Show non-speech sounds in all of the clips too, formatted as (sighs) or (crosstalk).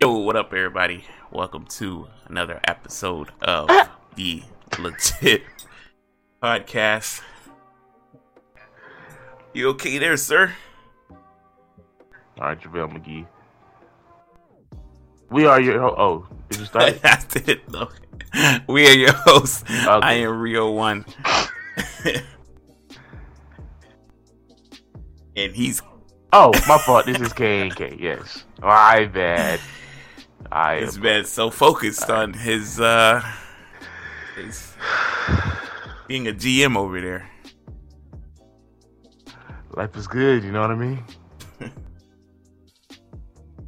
Yo, what up, everybody? Welcome to another episode of ah. the LeJit Podcast. You okay there, sir? All right, JaVale McGee. We are your ho- oh. Did you start? (laughs) I did. No. We are your hosts. I am Rio One, (laughs) and he's oh, my fault. This is K and K. Yes, my bad. I has am- been so focused on his uh his being a GM over there. life is good. You know what I mean? (laughs)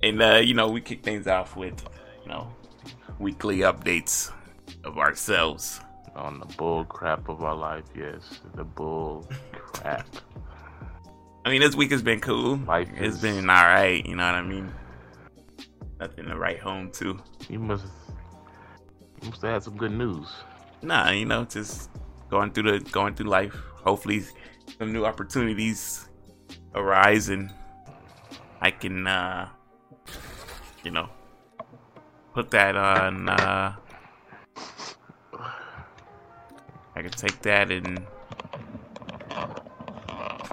And uh, you know, we kick things off with you know weekly updates of ourselves. On the bull crap of our life. Yes, the bull crap. (laughs) I mean, this week has been cool. Life it's is- been all right. You know what I mean? Nothing to write home to. You must. You must have had some good news. Nah, you know, just going through the going through life. Hopefully, some new opportunities arise, and I can, uh you know, put that on. uh I can take that and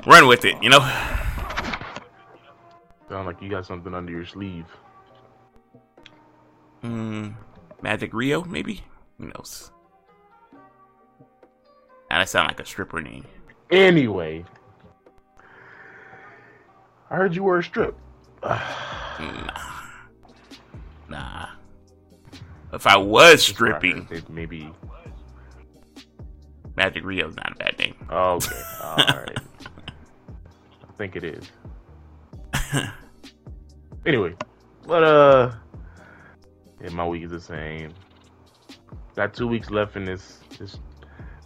run with it. You know. Sound like you got something under your sleeve. Mm, Magic Rio, maybe. Who knows? Now that sound like a stripper name. Anyway, I heard you were a strip. (sighs) Nah. Nah. If I was stripping, maybe. Magic Rio's not a bad name. Oh, okay. (laughs) All right. I think it is. (laughs) Anyway, but uh, yeah, my week is the same. Got two weeks left in this this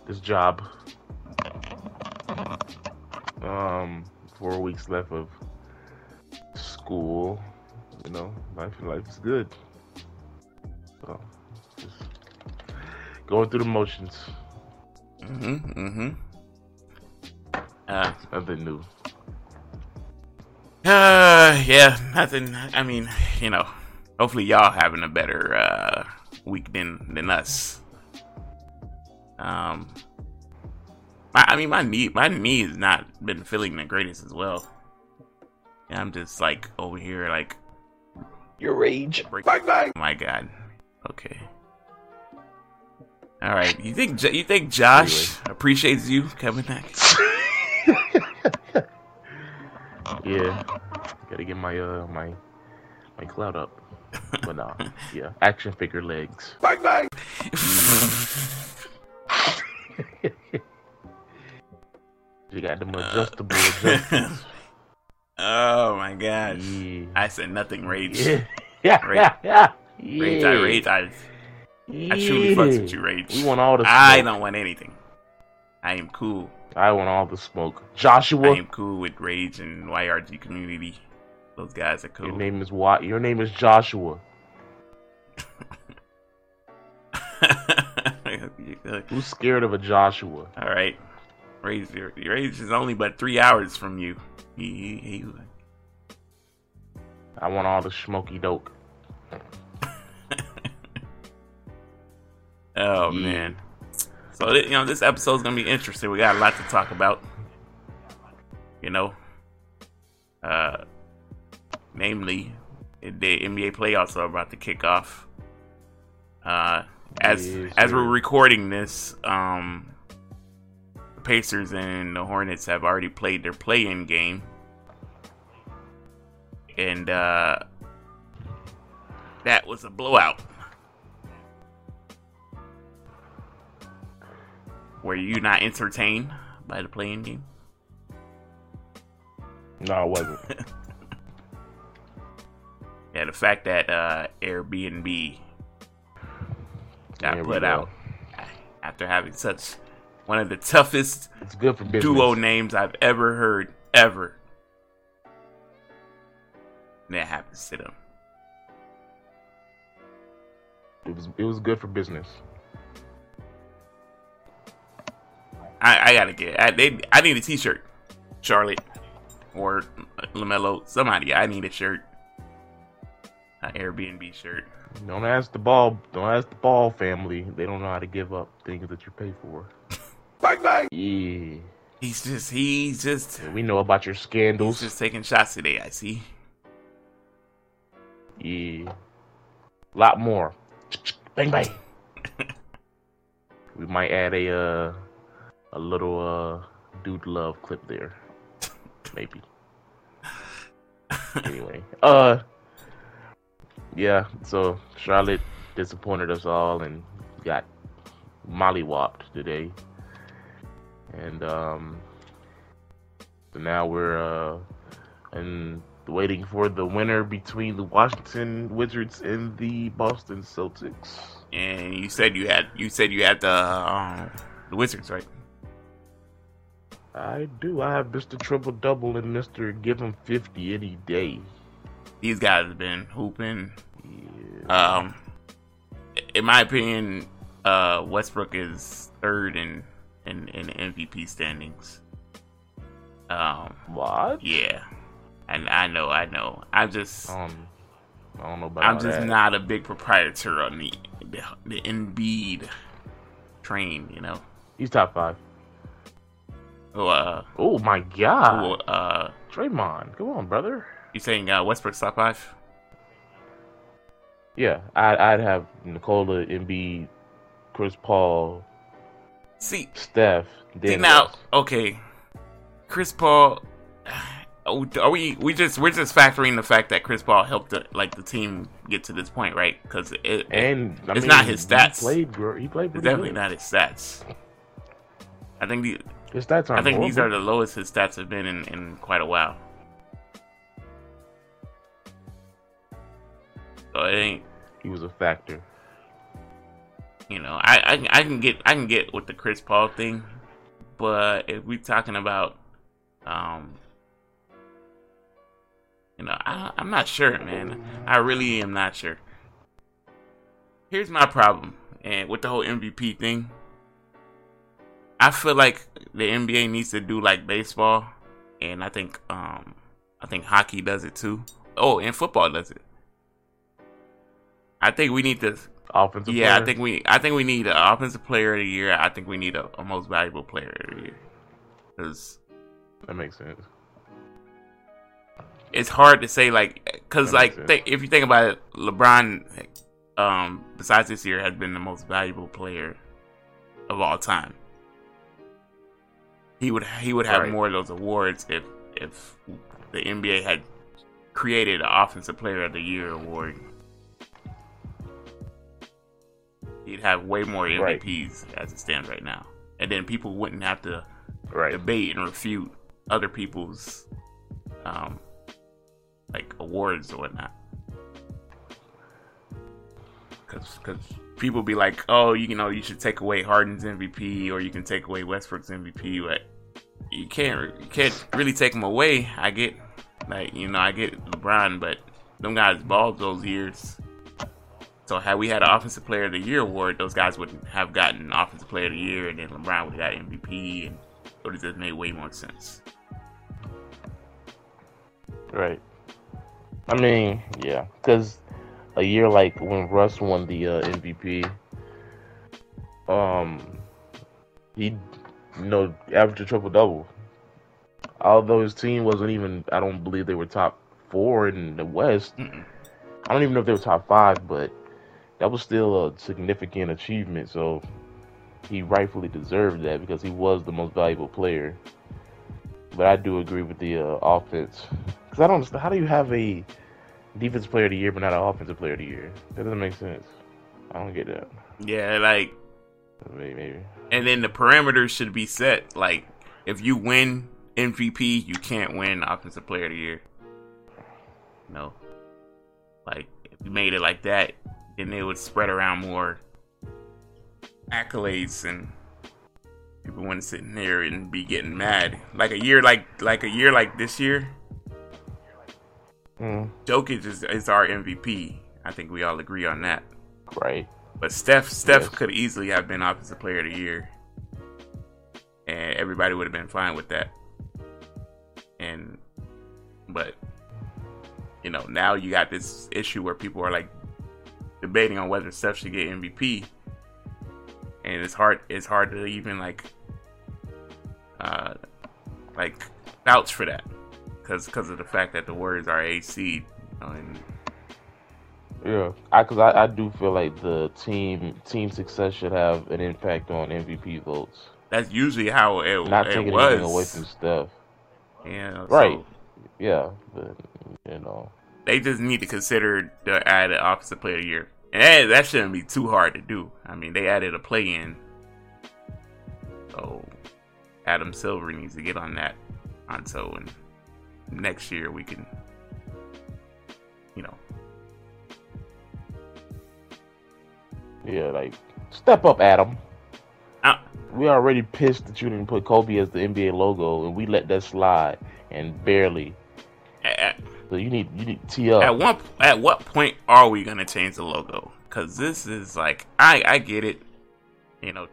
this job. Um, four weeks left of school. You know, life life is good. So, just going through the motions. Mm-hmm. Mm-hmm. Uh, Nothing new. uh, yeah, nothing. I mean, you know, hopefully y'all having a better uh week than than us. Um, I, I mean, my knee, my knee has not been feeling the greatest as well. And I'm just like over here, like Your rage. break. Bang bang. Oh my god. Okay. All right. You think you think Josh appreciates you coming back? (laughs) Yeah, gotta get my uh my my clout up. But nah, (laughs) yeah, action figure legs. Bang bang. (laughs) You got them uh, adjustable (laughs) adjustments. oh my god. Yeah. I said nothing. Rage. Yeah. Yeah. Rage. Yeah. Rage. I rage. I, I truly fucks with you, Rage. We want all the smoke. I don't want anything. I am cool. I want all the smoke. Joshua. I am cool with Rage and YRG community. Those guys are cool. your name is what? Your name is Joshua. (laughs) Who's scared of a Joshua? All right. Rage, Rage is only but three hours from you. He, he, he, I want all the smoky doke. (laughs) oh Yeah. man. So you know this episode's gonna be interesting. We got a lot to talk about. You know, uh, namely, the NBA playoffs are about to kick off. Uh, as Yes, as we're recording this, um, the Pacers and the Hornets have already played their play-in game, and uh, that was a blowout. Were you not entertained by the play-in game? No, I wasn't. (laughs) Yeah, the fact that uh, Airbnb got put go. out after having such one of the toughest It's good for business. duo names I've ever heard, ever. And that happens to them. It was it was good for business. I, I gotta get. I, they, I need a T-shirt, Charlotte or Lamelo. Somebody. I need a shirt. An Airbnb shirt. Don't ask the ball. Don't ask the ball family. They don't know how to give up things that you pay for. bang bang. Yeah. He's just he's just yeah, we know about your scandals. He's just taking shots today, I see. Yeah. A lot more. Bang bang. (laughs) we might add a uh a little uh dude love clip there. Maybe. (laughs) anyway. Uh yeah, so Charlotte disappointed us all and got mollywopped today. And um so now we're uh and waiting for the winner between the Washington Wizards and the Boston Celtics. And you said you had you said you had the um, the Wizards, right? I do. I have Mr. Triple Double and Mr. Give him 50 any day. These guys have been hooping. Yeah. Um, in my opinion, uh, Westbrook is third in in, in MVP standings. Um, what? Yeah, and I know, I know. I'm just, um, I don't know about. I'm just that. not a big proprietor on the the, the Embiid train. You know, he's top five. Oh, uh, oh my god. Uh, Draymond, come on, brother. You saying uh, Westbrook top five? Yeah, I'd, I'd have Nikola, Embiid, Chris Paul, see Steph. See now, okay, Chris Paul. Are we we just we're just factoring the fact that Chris Paul helped the, like the team get to this point, right? Because it and I it's mean, not his stats. He played, he played it's definitely good. not his stats. I think the his stats I think horrible. these are the lowest his stats have been in, in quite a while. So it ain't. He was a factor. You know, I, I I can get I can get with the Chris Paul thing, but if we're talking about, um, you know, I, I'm not sure, man. I really am not sure. Here's my problem, and with the whole MVP thing, I feel like the NBA needs to do like baseball, and I think um I think hockey does it too. Oh, and football does it. I think we need this offensive. Yeah, player. I think we I think we need an offensive player of the year. I think we need a, a most valuable player of the year. Cause that makes sense. It's hard to say like cuz like th- if you think about it, LeBron um besides this year has been the most valuable player of all time. He would he would have Right. more of those awards if if the NBA had created an offensive player of the year award. He'd have way more Right. MVPs as it stands right now. And then people wouldn't have to Right. debate and refute other people's um like awards or whatnot. Cause, cause people be like, oh, you know, you should take away Harden's MVP or you can take away Westbrook's MVP, but you can't, you can't really take them away. I get, like, you know, I get LeBron, but them guys balled those years. So had we had an Offensive Player of the Year award, those guys wouldn't have gotten Offensive Player of the Year, and then LeBron would have got MVP, and it would have just made way more sense. Right. I mean, yeah, because a year like when Russ won the uh, MVP, um, he, you know, averaged a triple double. Although his team wasn't even, I don't believe they were top four in the West. Mm-mm. I don't even know if they were top five, but that was still a significant achievement. So he rightfully deserved that because he was the most valuable player. But I do agree with the uh, offense because I don't understand how do you have a defensive player of the year but not an offensive player of the year? That doesn't make sense. I don't get that. Yeah, like, Maybe, maybe. and then the parameters should be set. Like, if you win MVP, you can't win Offensive Player of the Year. No. Like, if you made it like that, then it would spread around more accolades and people wouldn't sit in there and be getting mad. Like a year like like a year like this year, Mm, Jokic is, is our MVP. I think we all agree on that. right. But Steph Steph Yes. could easily have been offensive player of the year. And everybody would have been fine with that. And but you know, now you got this issue where people are like debating on whether Steph should get MVP, and it's hard. It's hard to even like, uh, like vouch for that because because of the fact that the Warriors are a seed. You know, and Yeah, I because I, I do feel like the team team success should have an impact on MVP votes. that's usually how it, was. Not it taking was. anything away from Steph. yeah, Right. so Yeah, but you know, they just need to consider the added offensive player of the year, and that, that shouldn't be too hard to do. I mean, they added a play in, so Adam Silver needs to get on that. On so and next year we can, you know, yeah, like step up, Adam. uh, We already pissed that you didn't put Kobe as the NBA logo, and we let that slide and barely. at, So you need you need to tee up. at one at what point are we gonna change the logo? Because this is like I I get it, you know,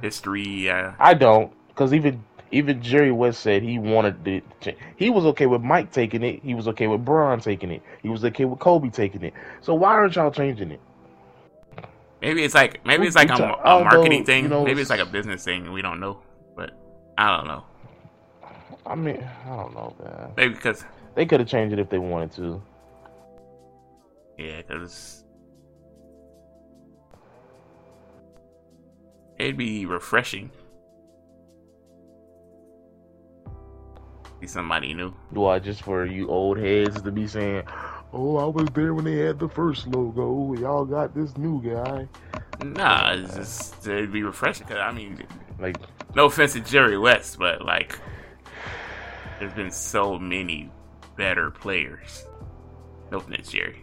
history. Uh, I don't, because even even Jerry West said he wanted the change. He was okay with Mike taking it. He was okay with Bron taking it. He was okay with Kobe taking it. So why aren't y'all changing it? Maybe it's like maybe it's like a, a marketing thing. you know, maybe it's like a business thing. We don't know, but I don't know. I mean, I don't know, man. Maybe because They could have changed it if they wanted to. yeah, because it'd be refreshing. See somebody new. Why, just for you old heads to be saying, "Oh, I was there when they had the first logo. Y'all got this new guy." Nah, it's just it'd be refreshing. Cause I mean, Like, no offense to Jerry West, but like, there's been so many better players. No offense, Jerry.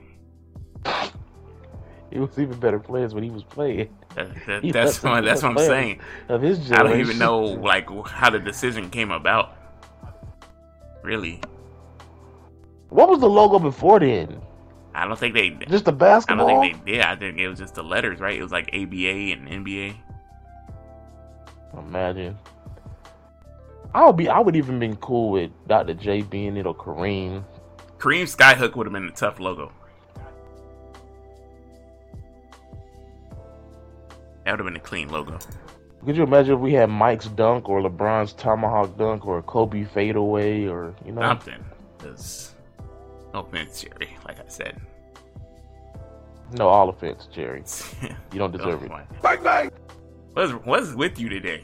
he was even better players when he was playing That, that, (laughs) He that's what that's what I'm saying. of his I don't even know like how the decision came about. Really, what was the logo before then. I don't think they. Just the basketball. I don't think they did. I think it was just the letters, right? It was like ABA and NBA. Imagine. I would be. I would even been cool with Dr. J being it or Kareem. Kareem Skyhook would have been a tough logo. That would have been a clean logo. Could you imagine if we had Mike's dunk or LeBron's tomahawk dunk or Kobe fadeaway or you know? Something. Because, no offense, Jerry. Like I said, No, all offense, Jerry. (laughs) You don't deserve it. Bang bang. What's what's with you today?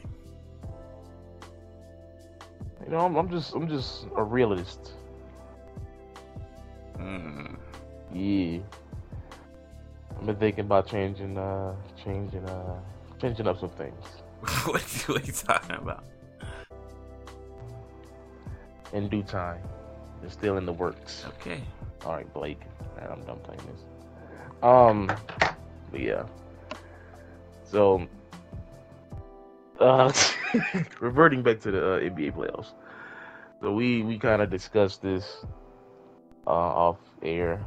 You know, I'm, I'm just, I'm just a realist. Hmm. Yeah. I've been thinking about changing, uh, changing, uh, changing up some things (laughs) what, are you talking about? in due time. They're still in the works. Okay. All right, Blake. Man, I'm done playing this. Um, but yeah. So, uh, (laughs) reverting back to the uh, NBA playoffs. So we we kind of discussed this uh, off air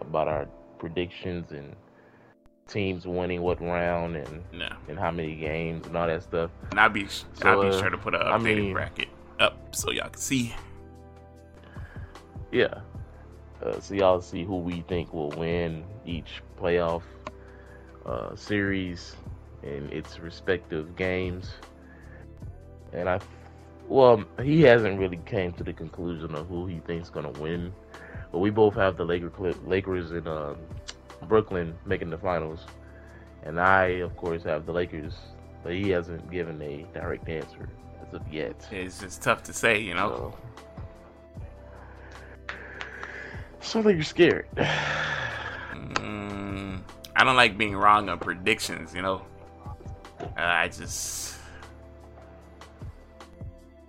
about our predictions and teams winning what round and No. and how many games and all that stuff. And I'll be I'll be uh, sure to put an updated I mean- bracket up so y'all can see. Yeah. Uh, so y'all see who we think will win each playoff uh, series in its respective games. And I, well, he hasn't really came to the conclusion of who he thinks gonna win. But we both have the Laker Lakers in um, Brooklyn making the finals, and I, of course, have the Lakers. But he hasn't given a direct answer as of yet. It's just tough to say, you know. So, so I think you're scared. (sighs) Mm, I don't like being wrong on predictions, you know. Uh, I just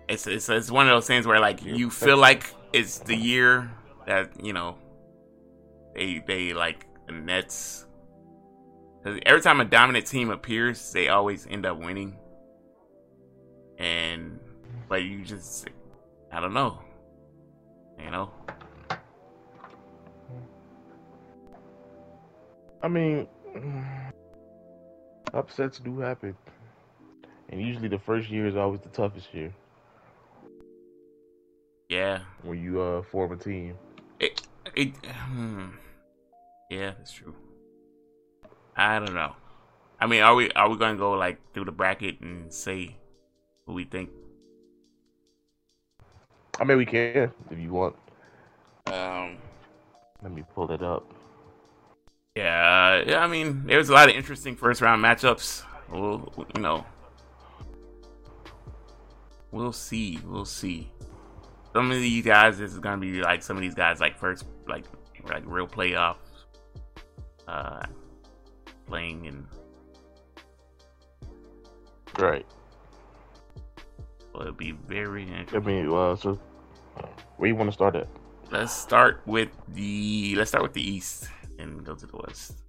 it's, it's it's one of those things where like you feel like it's the year that you know they they like the Nets. every time a dominant team appears, they always end up winning. And but you just I don't know, you know. I mean, upsets do happen, and usually the first year is always the toughest year Yeah, when you uh form a team. it, it, hmm. yeah, that's true. I don't know. I mean, are we are we gonna go like through the bracket and say who we think? I mean, we can if you want. Um, let me pull it up. Yeah, yeah. I mean, there's a lot of interesting first round matchups. We'll, you know, we'll see. We'll see. Some of these guys, this is gonna be like some of these guys, like first, like like real playoffs, uh, playing and Right. Well, it'll be very interesting. I mean, well, so where you want to start at? Let's start with the let's start with the East and go to the West.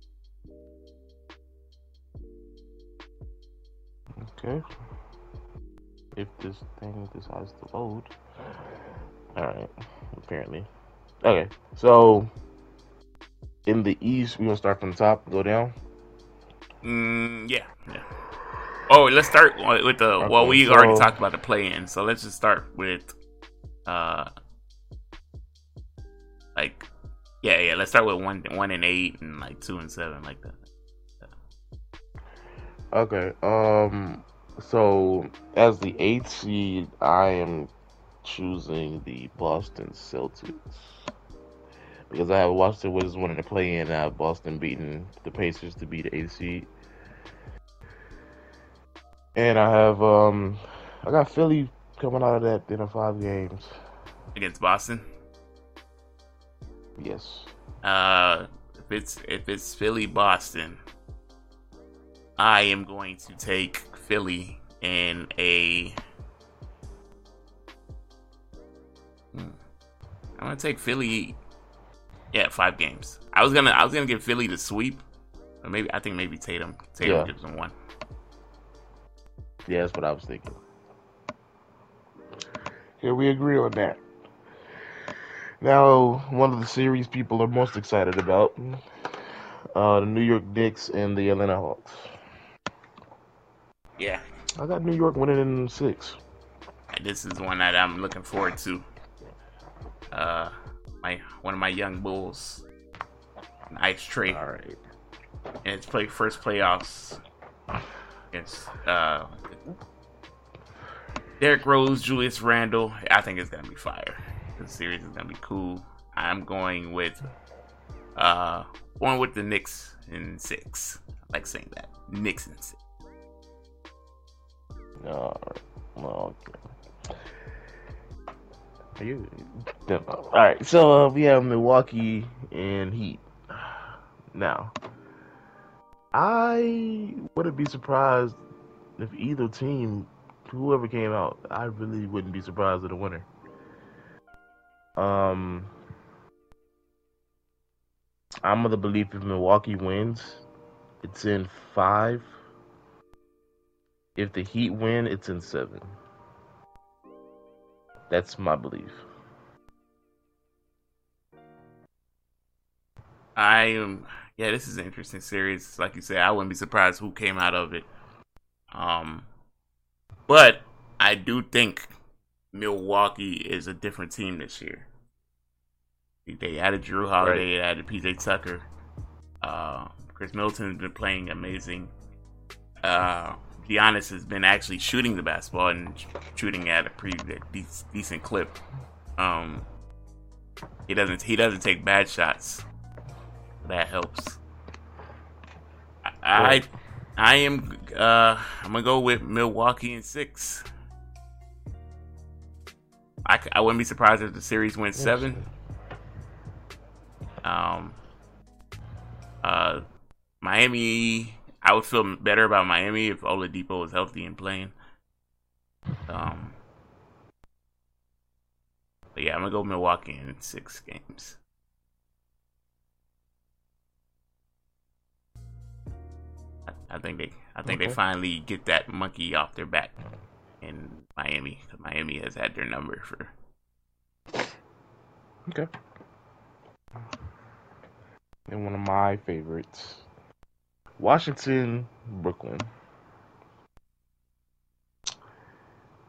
Okay. If this thing decides to load. Alright, apparently. Okay, so in the East, we gonna start from the top, go down. Mm, yeah, yeah. Oh, let's start with the. Okay, well, we so, already talked about the play-in, so let's just start with, uh, like, yeah, yeah. Let's start with one, one and eight, and like two and seven, like that. Yeah. Okay. Um. So as the eighth seed, I am choosing the Boston Celtics because I have Washington Wizards wanting to play in. I have Boston beating the Pacers to be the eighth seed. And I have um I got Philly coming out of that in five games. Against Boston? Yes. Uh if it's if it's Philly Boston, I am going to take Philly in a hmm. I'm gonna take Philly yeah, five games. I was gonna I was gonna give Philly the sweep. Or maybe I think maybe Tatum. Tatum yeah. gives them one. Yeah, that's what I was thinking. Yeah, we agree on that. Now, one of the series people are most excited about uh, the New York Knicks and the Atlanta Hawks. Yeah. I got New York winning in six. This is one that I'm looking forward to. Uh, my one of my young bulls, Ice Trae. All right. And it's play first playoffs against uh, Derrick Rose, Julius Randle. I think it's gonna be fire. The series is gonna be cool. I'm going with uh going with the Knicks in six. I like saying that. Knicks in six. All right. Well, okay. Are you? All right. So uh, we have Milwaukee and Heat. Now, I wouldn't be surprised if either team, whoever came out, I really wouldn't be surprised at a winner. Um, I'm of the belief if Milwaukee wins, it's in five. If the Heat win, it's in seven. That's my belief. I am yeah, this is an interesting series. Like you said, I wouldn't be surprised who came out of it. Um, but I do think Milwaukee is a different team this year. They added Jrue Holiday, right. added PJ Tucker. Uh, Khris Middleton has been playing amazing. Uh, Giannis has been actually shooting the basketball and shooting at a pretty decent clip. Um, he doesn't he doesn't take bad shots that helps. I I am uh I'm gonna go with Milwaukee in six. I, I wouldn't be surprised if the series went seven. Um, uh, Miami, I would feel better about Miami if Oladipo was healthy and playing. Um, but yeah, I'm gonna go Milwaukee in six games. I think they I think okay. they finally get that monkey off their back in Miami. Miami has had their number for. Okay. And one of my favorites, Washington, Brooklyn.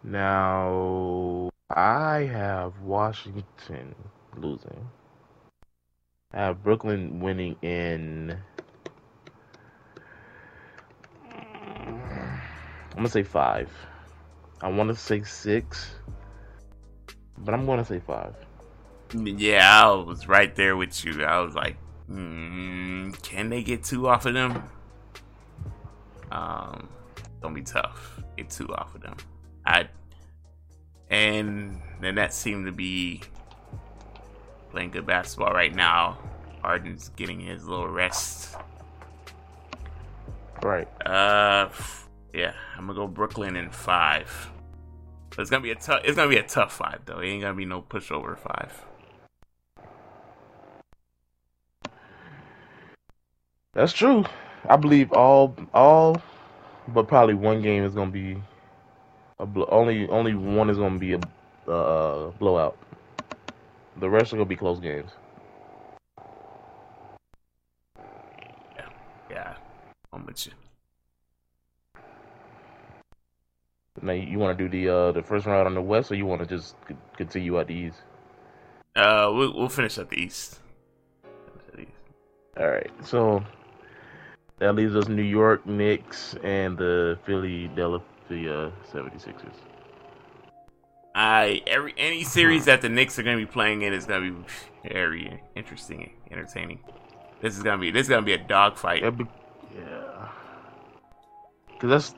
Now I have Washington losing. I have Brooklyn winning in. I'm gonna say five. I want to say six, but I'm gonna say five. Yeah, I was right there with you. I was like, mm, can they get two off of them? Um, gonna be tough. Get two off of them. I and then that seemed to be playing good basketball right now. Harden's getting his little rest. Right. Uh, yeah, I'm gonna go Brooklyn in five. But it's gonna be a tough. It's gonna be a tough five though. It ain't gonna be no pushover five. That's true. I believe all all, but probably one game is gonna be a blo- only only one is gonna be a uh, blowout. The rest are gonna be close games. Yeah, Yeah, I'm with you. Now you want to do the uh, the first round on the West, or you want to just continue at the East? Uh, we'll, we'll finish at the East. All right, so that leaves us New York Knicks and the Philly Philadelphia 76ers. I every any series that the Knicks are gonna be playing in is gonna be very interesting, entertaining. This is gonna be this is gonna be a dogfight. Yeah, yeah. Cause that's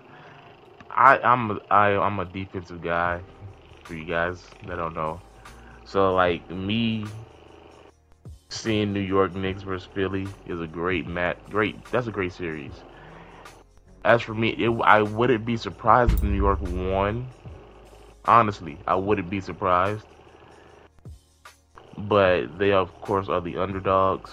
I I'm a, I I'm a defensive guy. For you guys that don't know, so like me seeing New York Knicks versus Philly is a great match. Great, that's a great series. As for me, it, I wouldn't be surprised if New York won. Honestly, I wouldn't be surprised. But they, of course, are the underdogs.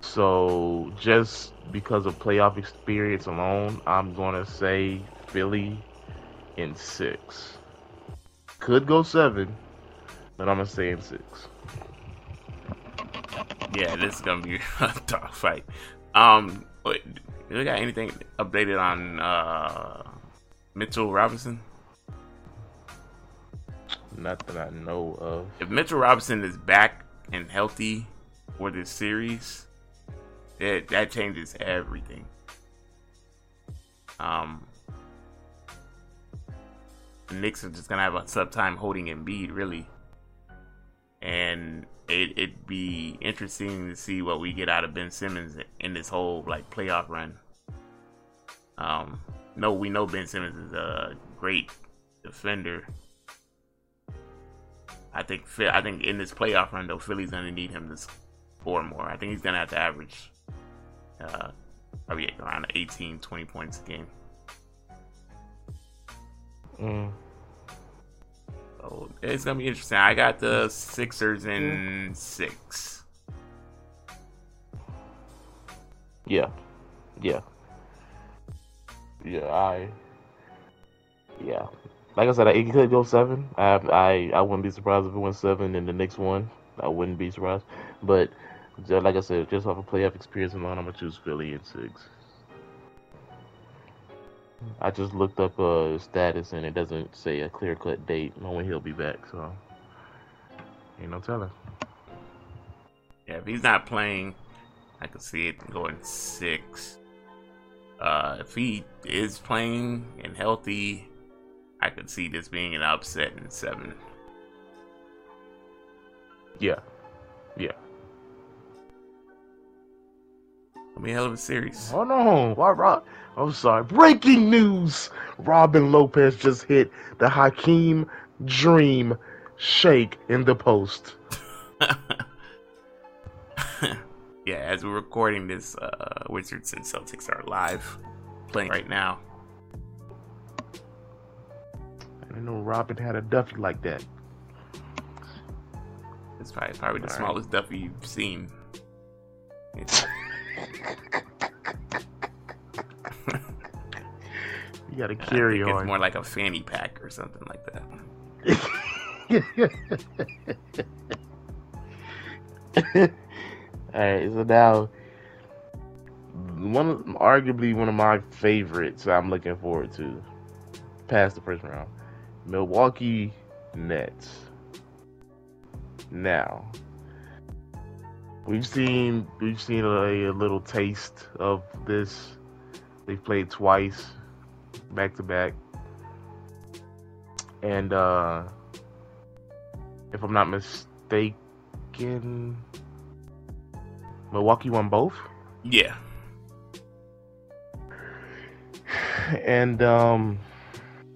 So just because of playoff experience alone, I'm gonna say Philly in six. Could go seven, but I'm gonna say in six. Yeah, this is gonna be (laughs) a tough fight. Um, wait, you got anything updated on uh Mitchell Robinson? Not that I know of. If Mitchell Robinson is back and healthy for this series, it, that changes everything. Um, the Knicks are just gonna have a tough time holding Embiid, really, and it, it'd be interesting to see what we get out of Ben Simmons in this whole like playoff run. Um, no, we know Ben Simmons is a great defender. I think I think in this playoff run though, Philly's gonna need him to score more. I think he's gonna have to average uh, probably around 18, 20 points a game. Mm. So it's gonna be interesting. I got the Sixers in six. Yeah, yeah, yeah. I, yeah. Like I said, it could go seven. I, I, I wouldn't be surprised if it went seven and the Knicks won. I wouldn't be surprised. But like I said, just off of playoff experience alone, I'm gonna choose Philly in six. I just looked up uh status and it doesn't say a clear cut date on when he'll be back, so ain't no telling. Yeah, if he's not playing, I could see it going six. Uh, if he is playing and healthy, I could see this being an upset in seven. Yeah, yeah. I mean, hell of a series. Oh no, why Rob? I'm sorry. Breaking news: Robin Lopez just hit the Hakeem Dream shake in the post. (laughs) yeah, as we're recording this, uh, Wizards and Celtics are live playing right now. I didn't know Robin had a Duffy like that. It's probably, probably the All right. smallest Duffy you've seen. (laughs) You gotta I carry think it's on. more like a fanny pack or something like that. (laughs) Alright, so now one of, arguably one of my favorites I'm looking forward to past the first round. Milwaukee Nets. Now we've seen we've seen a, a little taste of this. They've played twice, back to back, and uh, if I'm not mistaken, Milwaukee won both. Yeah. And um,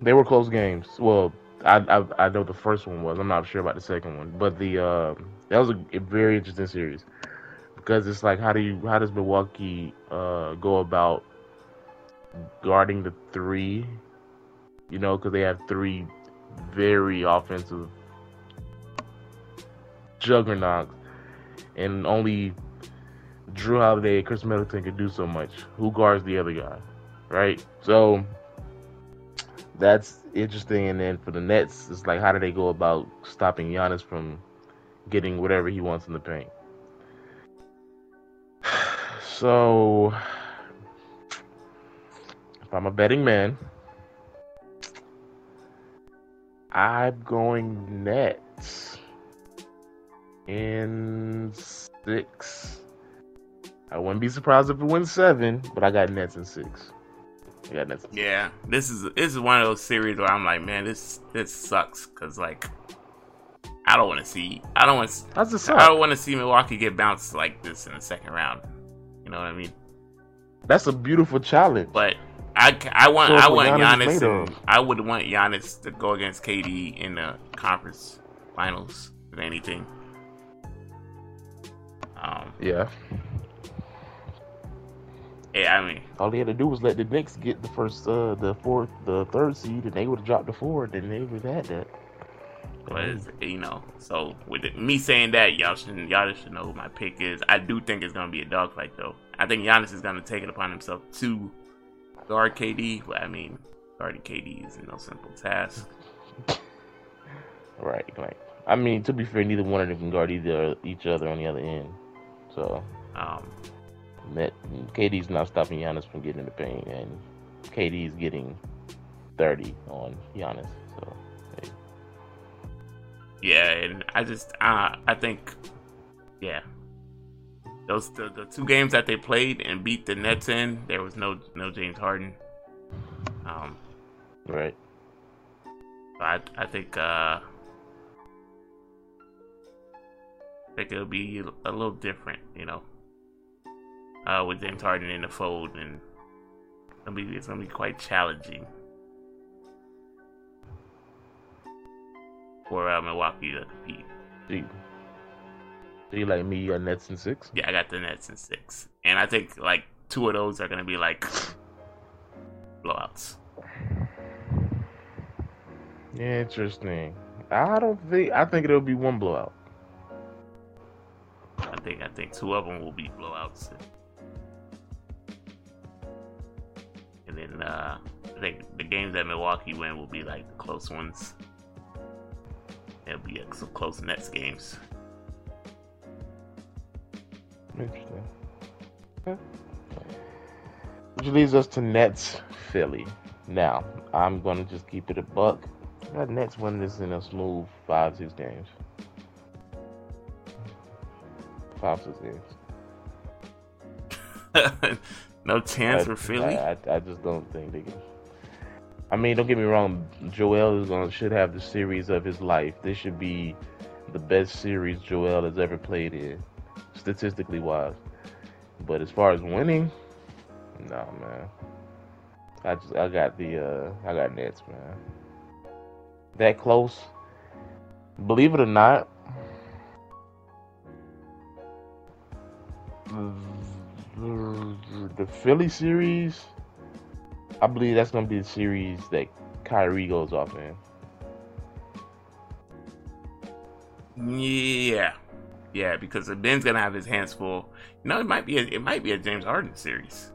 they were close games. Well, I, I, I know the first one was. I'm not sure about the second one, but the uh, that was a, a, very interesting series because it's like how do you how does Milwaukee uh, go about guarding the three? You know, because they have three very offensive juggernauts, and only Jrue Holiday and Khris Middleton can do so much. Who guards the other guy, right? So that's interesting. And then for the Nets, it's like how do they go about stopping Giannis from getting whatever he wants in the paint? So, if I'm a betting man, I'm going Nets in six. I wouldn't be surprised if it wins seven, but I got Nets in six. I got Nets. Yeah, this is this is one of those series where I'm like, man, this this sucks because like I don't want to see I don't want I don't want to see Milwaukee get bounced like this in the second round. You know what I mean? That's a beautiful challenge. But I, I want I want Giannis, Giannis and, I would want Giannis to go against KD in the conference finals if anything. Um, yeah. Yeah, I mean, all he had to do was let the Knicks get the first, uh, the fourth, the third seed, and they would have dropped the four. Then they would have had that. But you know, so with it, me saying that, y'all should y'all should know who my pick is. I do think it's gonna be a dogfight though. I think Giannis is gonna take it upon himself to guard KD. But I mean, guarding KD is no simple task. (laughs) Right, right. I mean, to be fair, neither one of them can guard either each other on the other end. So, um, that KD's not stopping Giannis from getting in the paint, and KD's getting 30 on Giannis. So. Yeah, and I just, uh, I think, yeah, those the, the two games that they played and beat the Nets in, there was no no James Harden. Um, right. I I think uh, I think it'll be a little different, you know uh, with James Harden in the fold, and it's gonna be, it's gonna be quite challenging for uh, Milwaukee to compete. Do you, do you like me? You got Nets and six? Yeah, I got the Nets and six, and I think like two of those are gonna be like blowouts. Interesting. I don't think. I think it'll be one blowout. I think. I think two of them will be blowouts. and then uh, I think the games that Milwaukee win will be like the close ones. It'll be some close Nets games. Interesting. Okay. Which leads us to Nets Philly. Now, I'm gonna just keep it a buck. That Nets win this in a smooth five, six games. Five, six games. (laughs) No chance I, for Philly. I, I, I, just don't think they can. I mean, don't get me wrong. Joel is going should have the series of his life. This should be the best series Joel has ever played in, statistically wise. But as far as winning, no nah, man. I just I got the uh I got Nets, man. That close. Believe it or not, the Philly series, I believe that's gonna be the series that Kyrie goes off in. Yeah, yeah, because Ben's gonna have his hands full. You know, it might be a, it might be a James Harden series.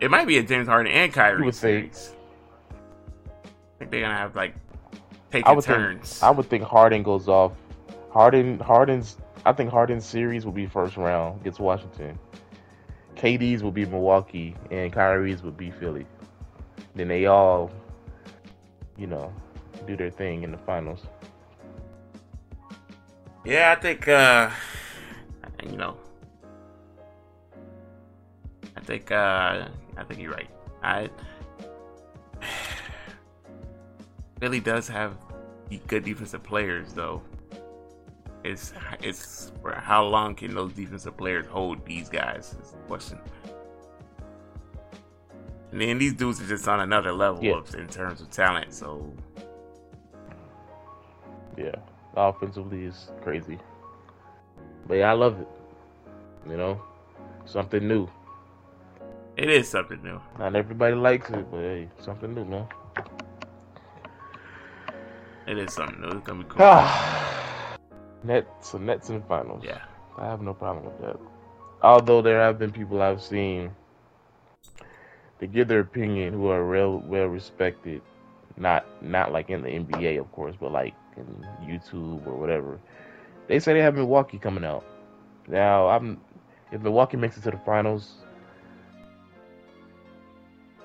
It might be a James Harden and Kyrie series. I think they're gonna have like taking turns. Think, I would think Harden goes off. Harden Harden's I think Harden's series will be first round against Washington. KD's will be Milwaukee, and Kyrie's will be Philly. Then they all, you know, do their thing in the finals. Yeah, I think uh you know I think uh I think you're right. I (sighs) Philly does have good defensive players though. It's it's how long can those defensive players hold these guys is the question. And then these dudes are just on another level Yeah. in terms of talent. So Yeah, offensively is crazy. But yeah, I love it. You know, something new. it is something new. Not everybody likes it, but hey, something new, man. It is something new. It's gonna be cool. (sighs) (sighs) (sighs) (laughs) Nets, so Nets in the finals. Yeah. I have no problem with that. Although there have been people I've seen to give their opinion who are real well respected, not not like in the NBA of course, but like in YouTube or whatever. They say they have Milwaukee coming out. Now I'm if Milwaukee makes it to the finals,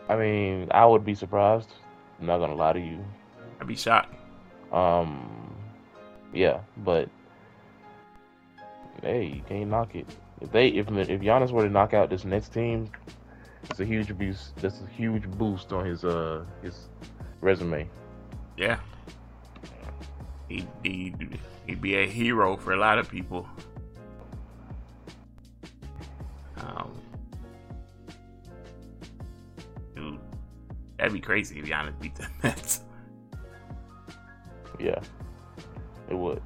I mean I would be surprised. I'm not gonna lie to you. I'd be shocked. Um, yeah, but hey, you can't knock it. If they, if if Giannis were to knock out this next team, it's a huge boost. That's a huge boost on his uh his resume. Yeah. He he he'd be a hero for a lot of people. Um, dude, that'd be crazy if Giannis beat the (laughs) Nets. Yeah, it would.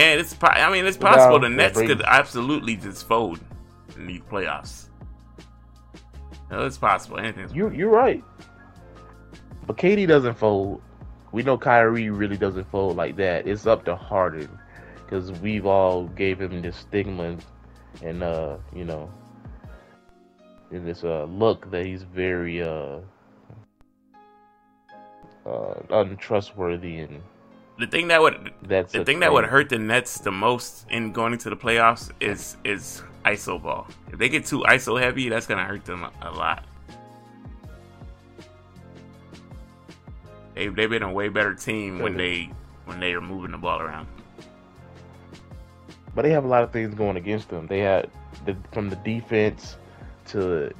And it's I mean it's Without- possible the Nets Brady. could absolutely just fold in these playoffs. No, it's possible. Anything's You you're right. But KD doesn't fold. We know Kyrie really doesn't fold like that. It's up to Harden because we've all gave him this stigma and uh you know and this uh look that he's very uh uh untrustworthy and the thing that would that's the thing that would hurt the Nets the most in going into the playoffs is is ISO ball. If they get too ISO heavy, that's gonna hurt them a, a lot. They they've been a way better team when they when they are moving the ball around. but they have a lot of things going against them. They had the, from the defense to,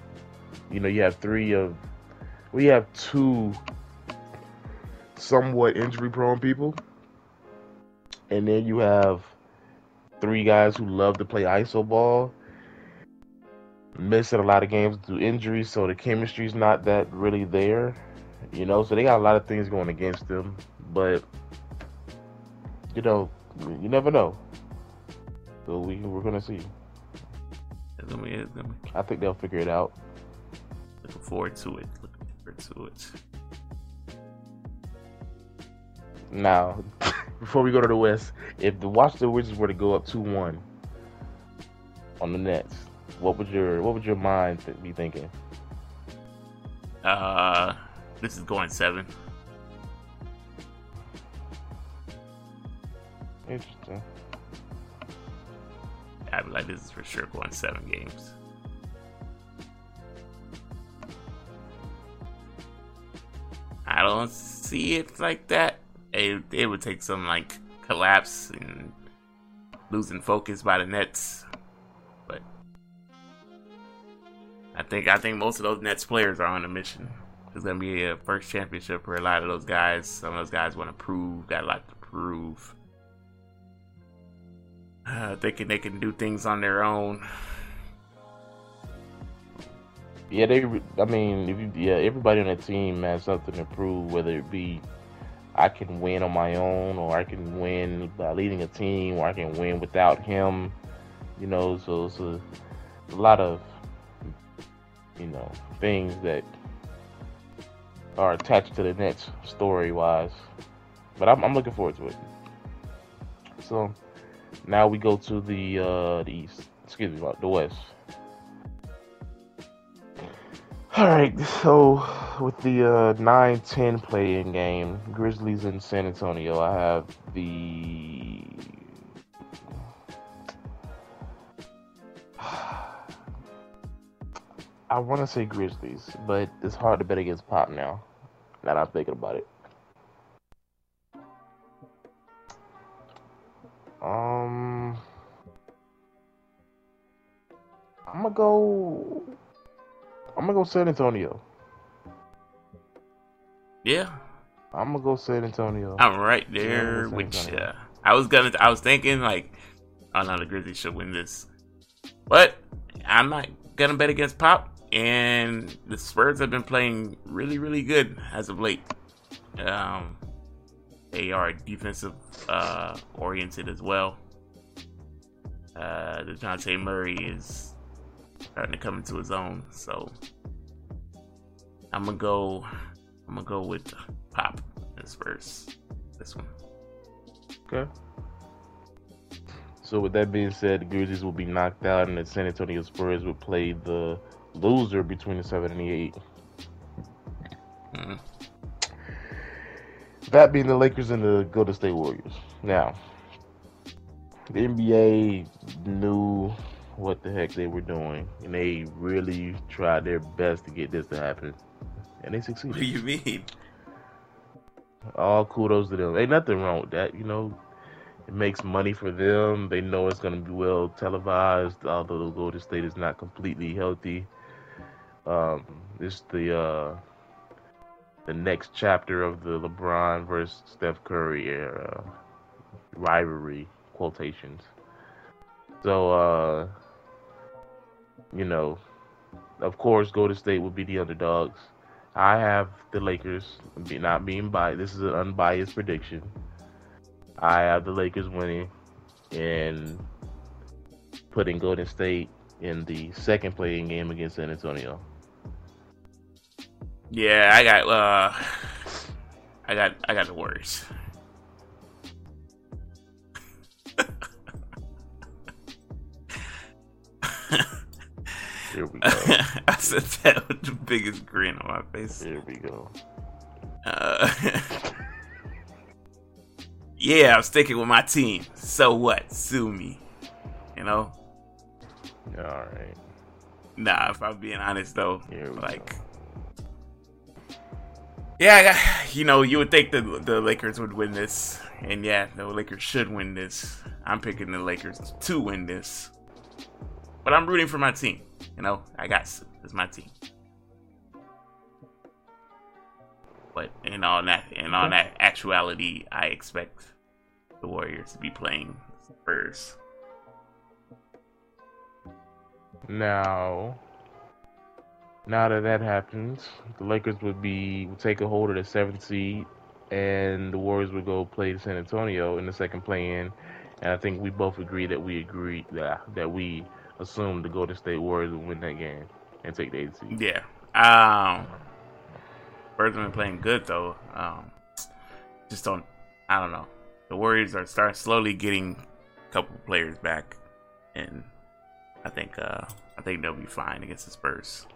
you know, you have three of, we have two somewhat injury prone people, and then you have three guys who love to play iso ball. Missing a lot of games due to injuries, so the chemistry's not that really there, you know. So they got a lot of things going against them, but you know, you never know. So we we're gonna see. It's gonna be- it's gonna be- I think they'll figure it out. Looking forward to it. Looking forward to it. Now, (laughs) before we go to the West, if the Washington Wizards were to go up two one on the Nets, what would your what would your mind th- be thinking? Uh, this is going seven. Interesting. I'd be like, this is for sure going seven games. I don't see it like that. It, it would take some like collapse and losing focus by the Nets, but I think I think most of those Nets players are on a mission. It's gonna be a first championship for a lot of those guys. Some of those guys want to prove, got a lot to prove. Uh, thinking they can do things on their own. Yeah, they. I mean, you, yeah, everybody on the team has something to prove. Whether it be I can win on my own, or I can win by leading a team, or I can win without him. You know, so it's a, a lot of you know things that are attached to the Nets story wise. But I'm, I'm looking forward to it. So now we go to the uh, the East. Excuse me, the West. All right, so with the uh, 9 10 play in game, Grizzlies in San Antonio, I have the. (sighs) I want to say Grizzlies, but it's hard to bet against Pop now, now that I'm thinking about it. Um. I'm gonna go I'm gonna go San Antonio. Yeah, I'm gonna go San Antonio. I'm right there San with ya. I was gonna. I was thinking like, oh no, the Grizzlies should win this, but I'm not gonna bet against Pop. And the Spurs have been playing really, really good as of late. Um, they are defensive uh, oriented as well. Uh, the Dejounte Murray is starting to come into his own, so I'm gonna go. I'm gonna go with Pop this Spurs. This one. Okay. So with that being said, the Grizzlies will be knocked out, and the San Antonio Spurs will play the loser between the seven and the eight. Mm. That being the Lakers and the Golden State Warriors. Now, the NBA knew what the heck they were doing, and they really tried their best to get this to happen, and they succeeded. What do you mean? All kudos to them. Ain't nothing wrong with that, you know. It makes money for them. They know it's going to be well televised, although the Golden State is not completely healthy. Um, it's the uh, the next chapter of the LeBron versus Steph Curry era rivalry quotations. So, uh, you know, of course, Golden State will be the underdogs. I have the Lakers, not being biased. This is an unbiased prediction. I have the Lakers winning and putting Golden State in the second playing game against San Antonio. Yeah, I got. uh I got. I got the Warriors. (laughs) Here we go. (laughs) I said that with the biggest grin on my face. Here we go. Uh, (laughs) yeah, I'm sticking with my team. So what? Sue me. You know? All right. Nah, if I'm being honest though, like, go. yeah, I got, you know, you would think the the Lakers would win this, and yeah, the Lakers should win this. I'm picking the Lakers to win this, but I'm rooting for my team. You know, I got it's my team. But in all that, in all that actuality, I expect the Warriors to be playing Spurs. Now, now that that happens, the Lakers would be would take a hold of the seventh seed, and the Warriors would go play San Antonio in the second play-in. And I think we both agree that we agree that that we assume the Golden State Warriors will win that game and take the eighth seed. Yeah. Um Spurs have been playing good though. Um just don't I don't know. The Warriors are start slowly getting a couple players back and I think uh I think they'll be fine against the Spurs.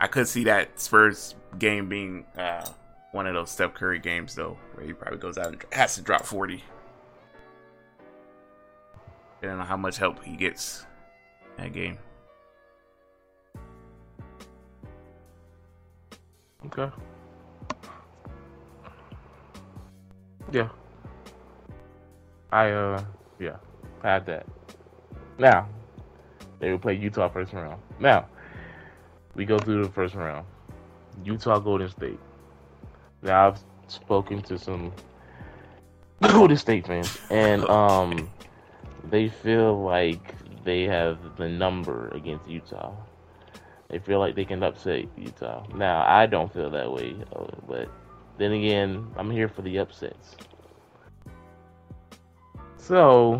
I could see that Spurs game being uh one of those Steph Curry games though, where he probably goes out and has to drop forty. I don't know how much help he gets in that game. Okay. Yeah. I uh yeah, I had that. Now, they will play Utah first round. Now, we go through the first round. Utah Golden State. Now I've spoken to some (laughs) Golden State fans and um they feel like they have the number against Utah. They feel like they can upset Utah. Now, I don't feel that way, uh, but then again, I'm here for the upsets. So,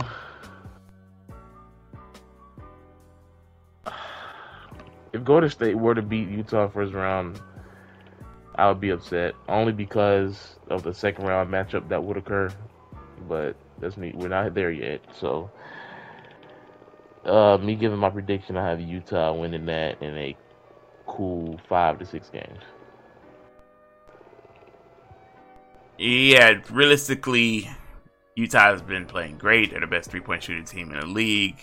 if Golden State were to beat Utah first round, I would be upset only because of the second round matchup that would occur. But that's me. We're not there yet, so uh, me giving my prediction, I have Utah winning that in a cool five to six games. Yeah, realistically, Utah has been playing great. They're the best three point shooting team in the league.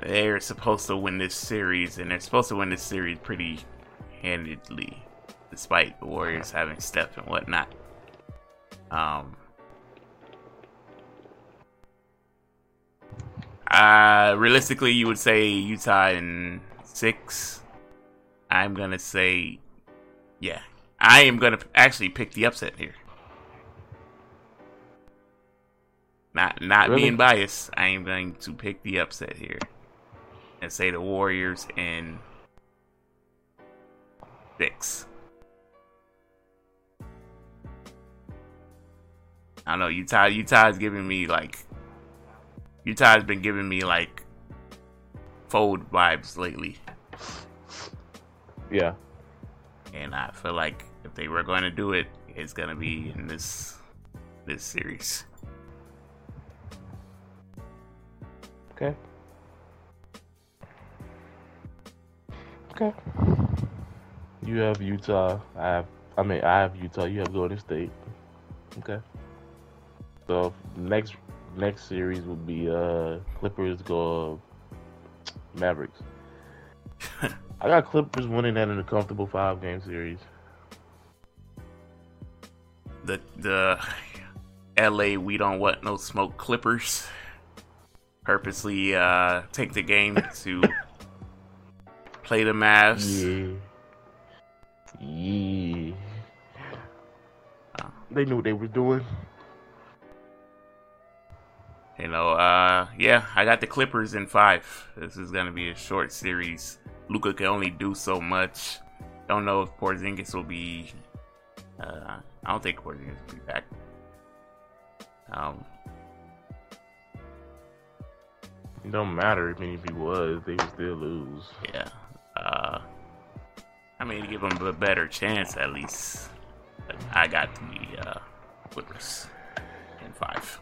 They're supposed to win this series, and they're supposed to win this series pretty handedly, despite the Warriors having Steph and whatnot. Um, Uh, realistically, you would say Utah in six. I'm gonna say, yeah, I am gonna actually pick the upset here. Not not Really? being biased, I am going to pick the upset here and say the Warriors in six. I don't know Utah. Utah's giving me like Utah has been giving me like fold vibes lately, Yeah. and I feel like if they were going to do it, it's gonna be in this this series. Okay. Okay. You have Utah. I have. I mean, I have Utah. You have Golden State. Okay. So next next series would be uh Clippers go Mavericks. (laughs) I got Clippers winning that in a comfortable five game series. the the LA we don't want no smoke Clippers purposely uh take the game (laughs) to play the Mavs. Yeah. Yeah. Oh. They knew what they were doing. You know, uh yeah, I got the Clippers in 5. This is going to be a short series. Luka can only do so much. Don't know if Porzingis will be uh I don't think Porzingis will be back. Um It don't matter. Mean, if he was, they would still lose. Yeah. Uh, I mean, give them a better chance at least. But I got the uh, Clippers in five.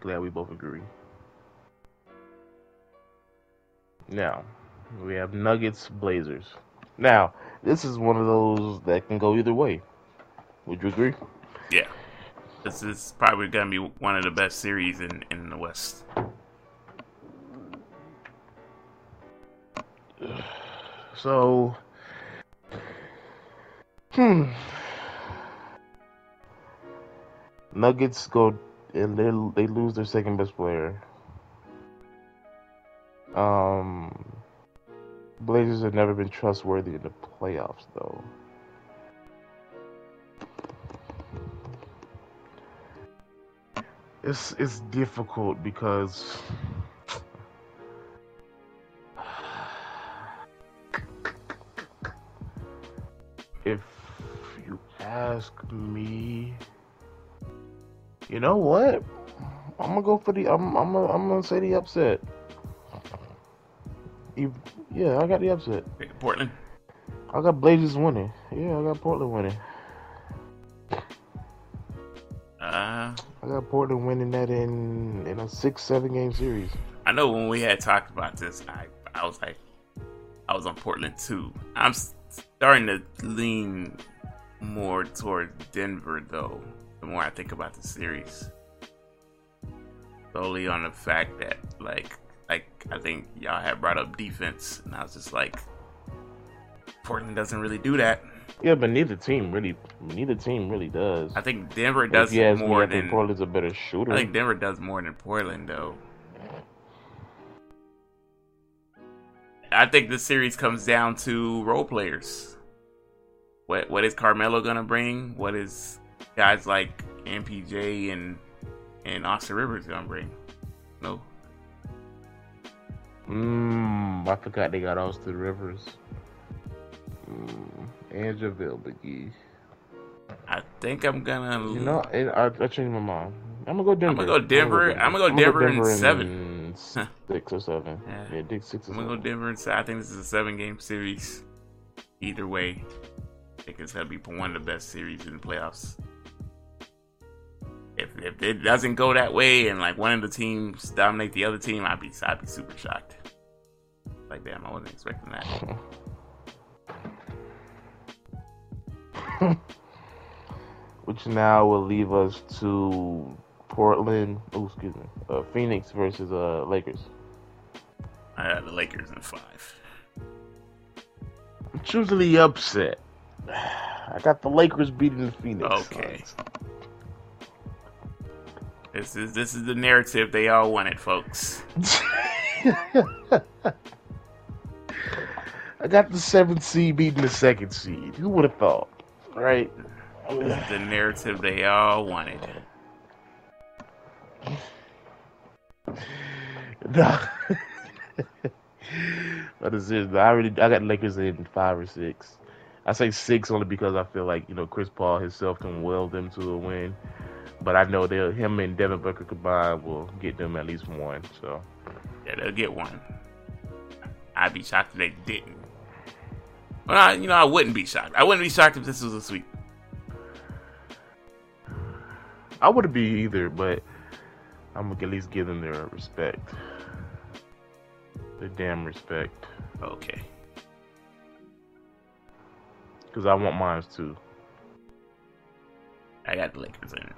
Glad we both agree. Now, we have Nuggets Blazers. Now, this is one of those that can go either way. Would you agree? Yeah. This is probably going to be one of the best series in, in the West. (sighs) So, hmm. Nuggets go and they they lose their second best player. Um, Blazers have never been trustworthy in the playoffs, though. It's it's difficult because (sighs) if you ask me, you know what? I'm gonna go for the. I'm. I'm. Gonna, I'm gonna say the upset. You, yeah, I got the upset. Portland. I got Blazers winning. Yeah, I got Portland winning. Uh, I got Portland winning that in in a six seven game series. I know when we had talked about this, I, I was like, I was on Portland too. I'm starting to lean more towards Denver though. The more I think about the series, solely on the fact that like, like I think y'all had brought up defense, and I was just like, Portland doesn't really do that. Yeah, but neither team really, neither team really does. I think Denver does ask me, more I think than Portland's a better shooter. I think Denver does more than Portland, though. I think the series comes down to role players. What what is Carmelo gonna bring? What is guys like MPJ and and Austin Rivers gonna bring? No, Mmm, I forgot they got Austin Rivers. Mmm, and JaVale McGee. I think I'm gonna. You know, it, I, I changed my mind. I'm gonna go Denver. I'm gonna go Denver. I'm gonna go Denver in seven. (laughs) six or seven. Yeah. Yeah, six or I'm gonna go. Denver and say I think this is a seven game series. Either way, I think it's gonna be one of the best series in the playoffs. If if it doesn't go that way and like one of the teams dominate the other team, I'd be I'd be super shocked. Like damn, I wasn't expecting that. (laughs) Which now will leave us to Portland. Oh, excuse me. Uh, Phoenix versus uh Lakers. I had the Lakers in five. I'm choosing the upset. (sighs) I got the Lakers beating the Phoenix. Okay. This is this is the narrative they all wanted, folks. (laughs) I got the seventh seed beating the second seed. Who would have thought? Right? This is the narrative they all wanted. No. but it's just, I already I got Lakers in five or six. I say six only because I feel like you know Chris Paul himself can will them to a win, but I know they him and Devin Booker combined will get them at least one. So Yeah, they'll get one. I'd be shocked if they didn't. Well, I, you know, I wouldn't be shocked. I wouldn't be shocked if this was a sweep. I wouldn't be either, but I'm gonna at least give them their respect, their damn respect, Okay. because I want mine too. I got the Lakers in.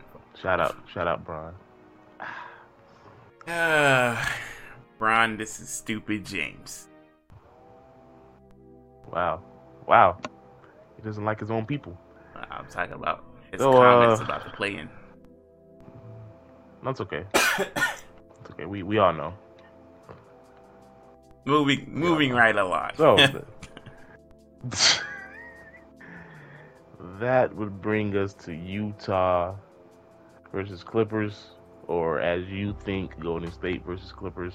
Shout out, shout out, Brian. Uh, (sighs) Bron, this is stupid James. Wow, wow. He doesn't like his own people. I'm talking about his So, comments uh, about the play-in. That's okay. it's okay. We we all know. Moving, moving right along. So (laughs) (laughs) that would bring us to Utah versus Clippers, or as you think, Golden State versus Clippers.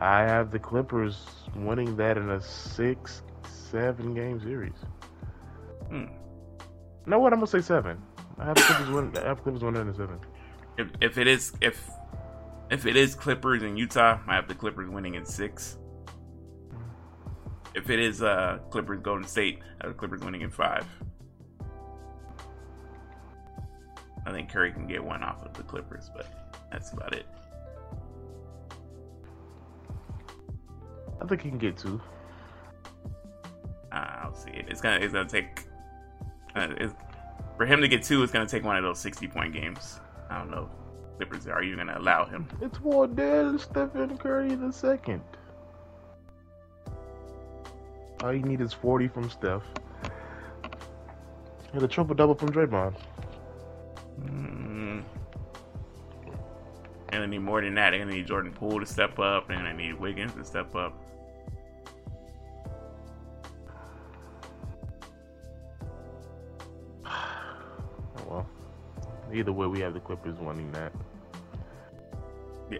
I have the Clippers winning that in a six, seven game series. Hmm. No, what I'm gonna say seven. I have Clippers winning. I have Clippers winning in a seven. if, if it is if if it is Clippers in Utah, I have the Clippers winning in six. If it is uh Clippers Golden State, I have the Clippers winning in five. I think Curry can get one off of the Clippers, but that's about it. I think he can get two. Uh, I'll see it. It's gonna it's gonna take uh, it's, for him to get two. It's gonna take one of those sixty point games. I don't know. Clippers are you gonna allow him? It's Wardell Stephen Curry the second. All you need is 40 from Steph. And a triple double from Draymond. Mm. And I need more than that. They're gonna need Jordan Poole to step up, and I need Wiggins to step up. (sighs) Oh, well, either way, we have the Clippers winning that. Yeah.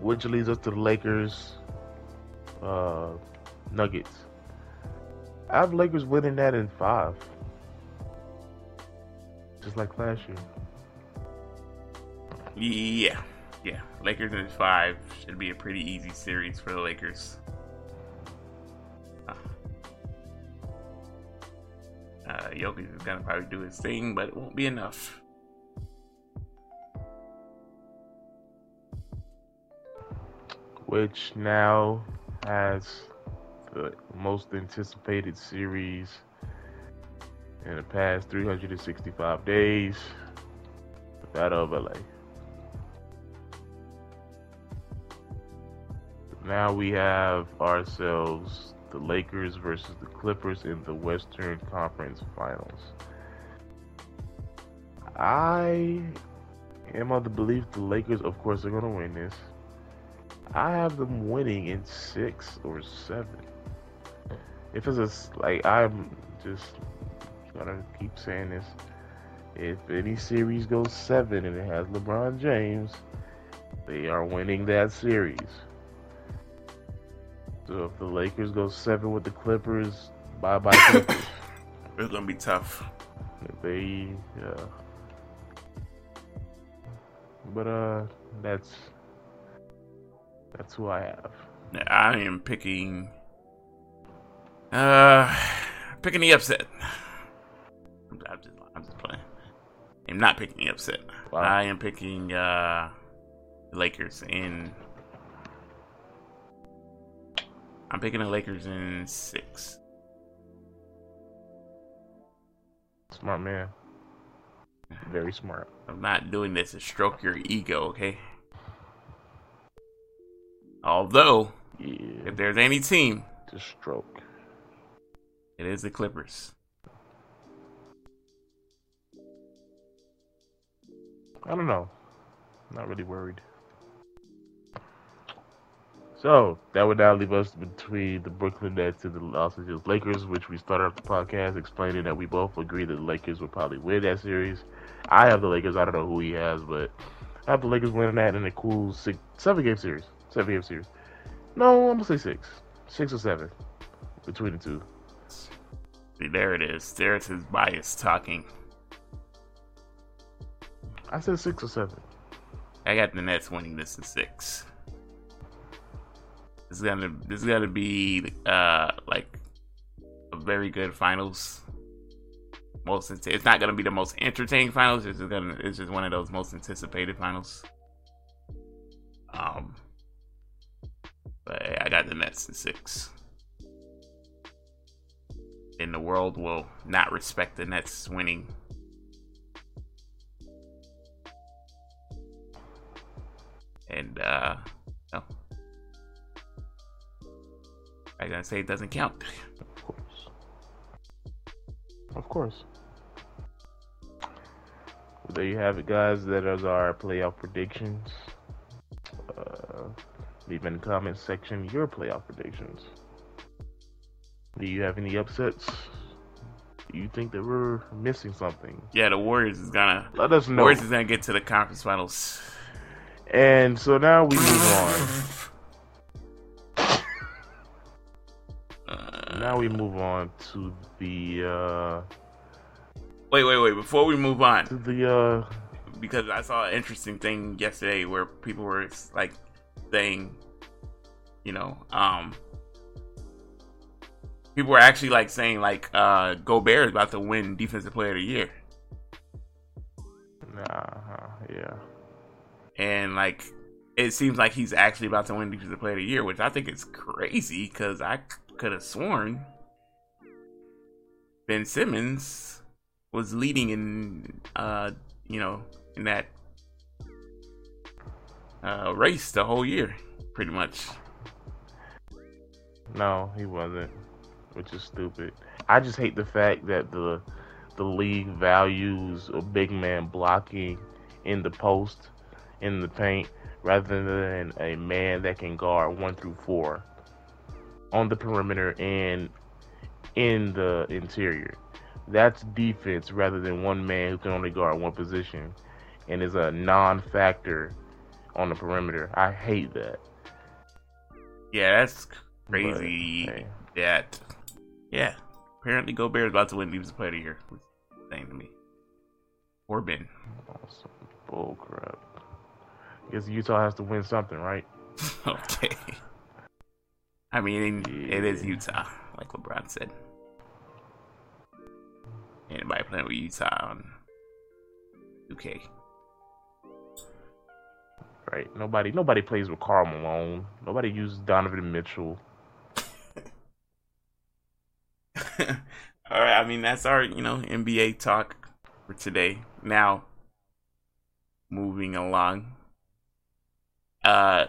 Which leads us to the Lakers, uh, Nuggets. I have Lakers winning that in five. Just like last year. Yeah. Yeah. Lakers in five should be a pretty easy series for the Lakers. Uh, uh, Jokic is gonna probably do his thing, but it won't be enough. which now has the most anticipated series in the past 365 days, of LA. Now we have ourselves the Lakers versus the Clippers in the Western Conference Finals. I am of the belief the Lakers, of course, are going to win this. I have them winning in six or seven. If it's a like, I'm just gonna keep saying this. If any series goes seven and it has LeBron James, they are winning that series. So if the Lakers go seven with the Clippers, bye bye (coughs) Clippers. It's gonna be tough. they, yeah. But uh, that's that's who I have. I am picking. Uh, picking the upset. I'm not picking upset. Wow. I am picking uh, Lakers in. I'm picking the Lakers in six. Smart man. Very smart. I'm not doing this to stroke your ego, okay? Although, Yeah. if there's any team, To stroke. it is the Clippers. I don't know. I'm Not really worried. So that would now leave us between the Brooklyn Nets and the Los Angeles Lakers, which we started off the podcast explaining that we both agree that the Lakers would probably win that series. I have the Lakers. I don't know who he has, but I have the Lakers winning that in a cool six, seven game series. Seven game series. No, I'm gonna say six, six or seven between the two. See, there it is. There's his bias talking. I said six or seven. I got the Nets winning this in six. This is gonna this is gonna be uh like a very good finals. Most it's not gonna be the most entertaining finals. It's just gonna it's just one of those most anticipated finals. Um, but I got the Nets in six. And the world will not respect the Nets winning. And uh, no. I gotta say it doesn't count. (laughs) Of course. Of course. Well, there you have it, guys. That is our playoff predictions. Uh, leave in the comments section your playoff predictions. Do you have any upsets? Do you think that we're missing something? Yeah, the Warriors is gonna let us know. Warriors is gonna get to the conference finals. And so now we move on. Uh, now we move on to the. uh Wait, wait, wait! Before we move on, to the. uh Because I saw an interesting thing yesterday where people were like saying, you know, um, people were actually like saying like uh Gobert is about to win Defensive Player of the Year. Uh-huh, yeah. And like it seems like he's actually about to win Defensive Player of the Year, which I think is crazy because I could have sworn Ben Simmons was leading in uh you know in that uh race the whole year, pretty much. No, he wasn't which is stupid. I just hate the fact that the the league values a big man blocking in the post, in the paint, rather than a man that can guard one through four on the perimeter and in the interior. That's defense rather than one man who can only guard one position and is a non-factor on the perimeter. I hate that. Yeah, that's crazy. But, hey. That yeah, apparently Gobert is about to win Defensive Player of the Year. Saying to me, or Ben. Awesome. Bull crap. Guess Utah has to win something, right? (laughs) okay. I mean, yeah. it is Utah, like LeBron said. Anybody playing with Utah on 2K? Right. Nobody. Nobody plays with Karl Malone. Nobody uses Donovan Mitchell. (laughs) All right, I mean that's our you know NBA talk for today. Now, moving along. Uh,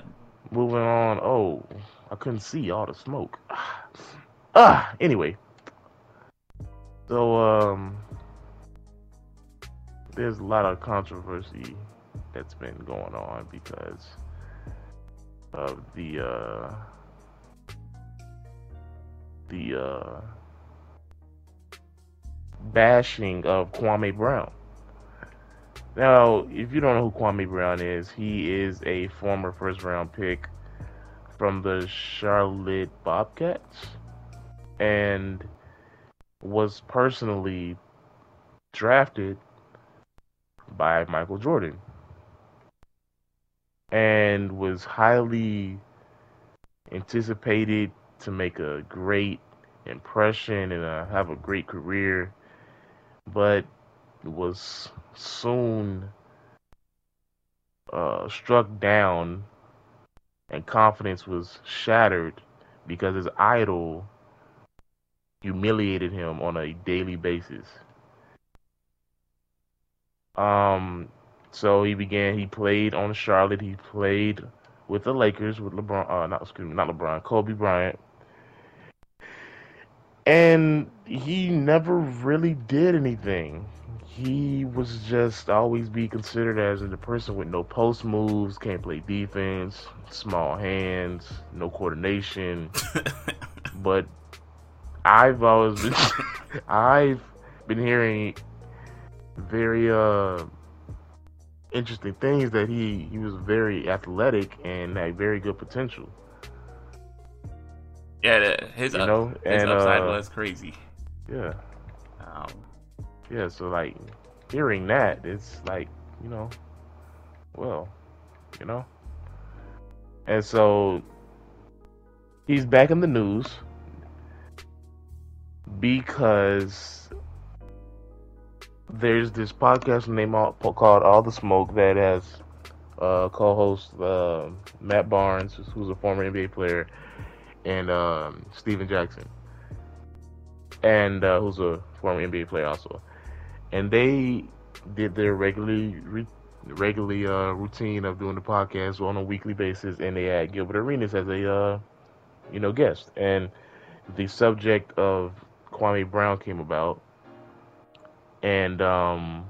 moving on. Oh, I couldn't see all the smoke. (sighs) Ah, anyway. So um, there's a lot of controversy that's been going on because of the uh the uh bashing of Kwame Brown. Now, if you don't know who Kwame Brown is, he is a former first round pick from the Charlotte Bobcats and was personally drafted by Michael Jordan and was highly anticipated to make a great impression and uh, have a great career. But was soon uh, struck down and confidence was shattered because his idol humiliated him on a daily basis. Um, so he began. He played on Charlotte. He played with the Lakers with LeBron. Uh, not excuse me, not LeBron. Kobe Bryant. and he never really did anything. He was just always be considered as the person with no post moves, can't play defense, small hands, no coordination. (laughs) but I've always been (laughs) I've been hearing very uh interesting things that he he was very athletic and had very good potential. Yeah, the, his You know, his and, upside uh, was crazy. Yeah, yeah. So like hearing that, it's like you know, well, you know, and so he's back in the news because there's this podcast named All- called All the Smoke that has uh, co-host uh, Matt Barnes, who's a former NBA player, and um, Stephen Jackson, and uh, who's a former NBA player also, and they did their regularly re- regularly uh, routine of doing the podcast on a weekly basis, and they had Gilbert Arenas as a uh, you know guest, and the subject of Kwame Brown came about, and um,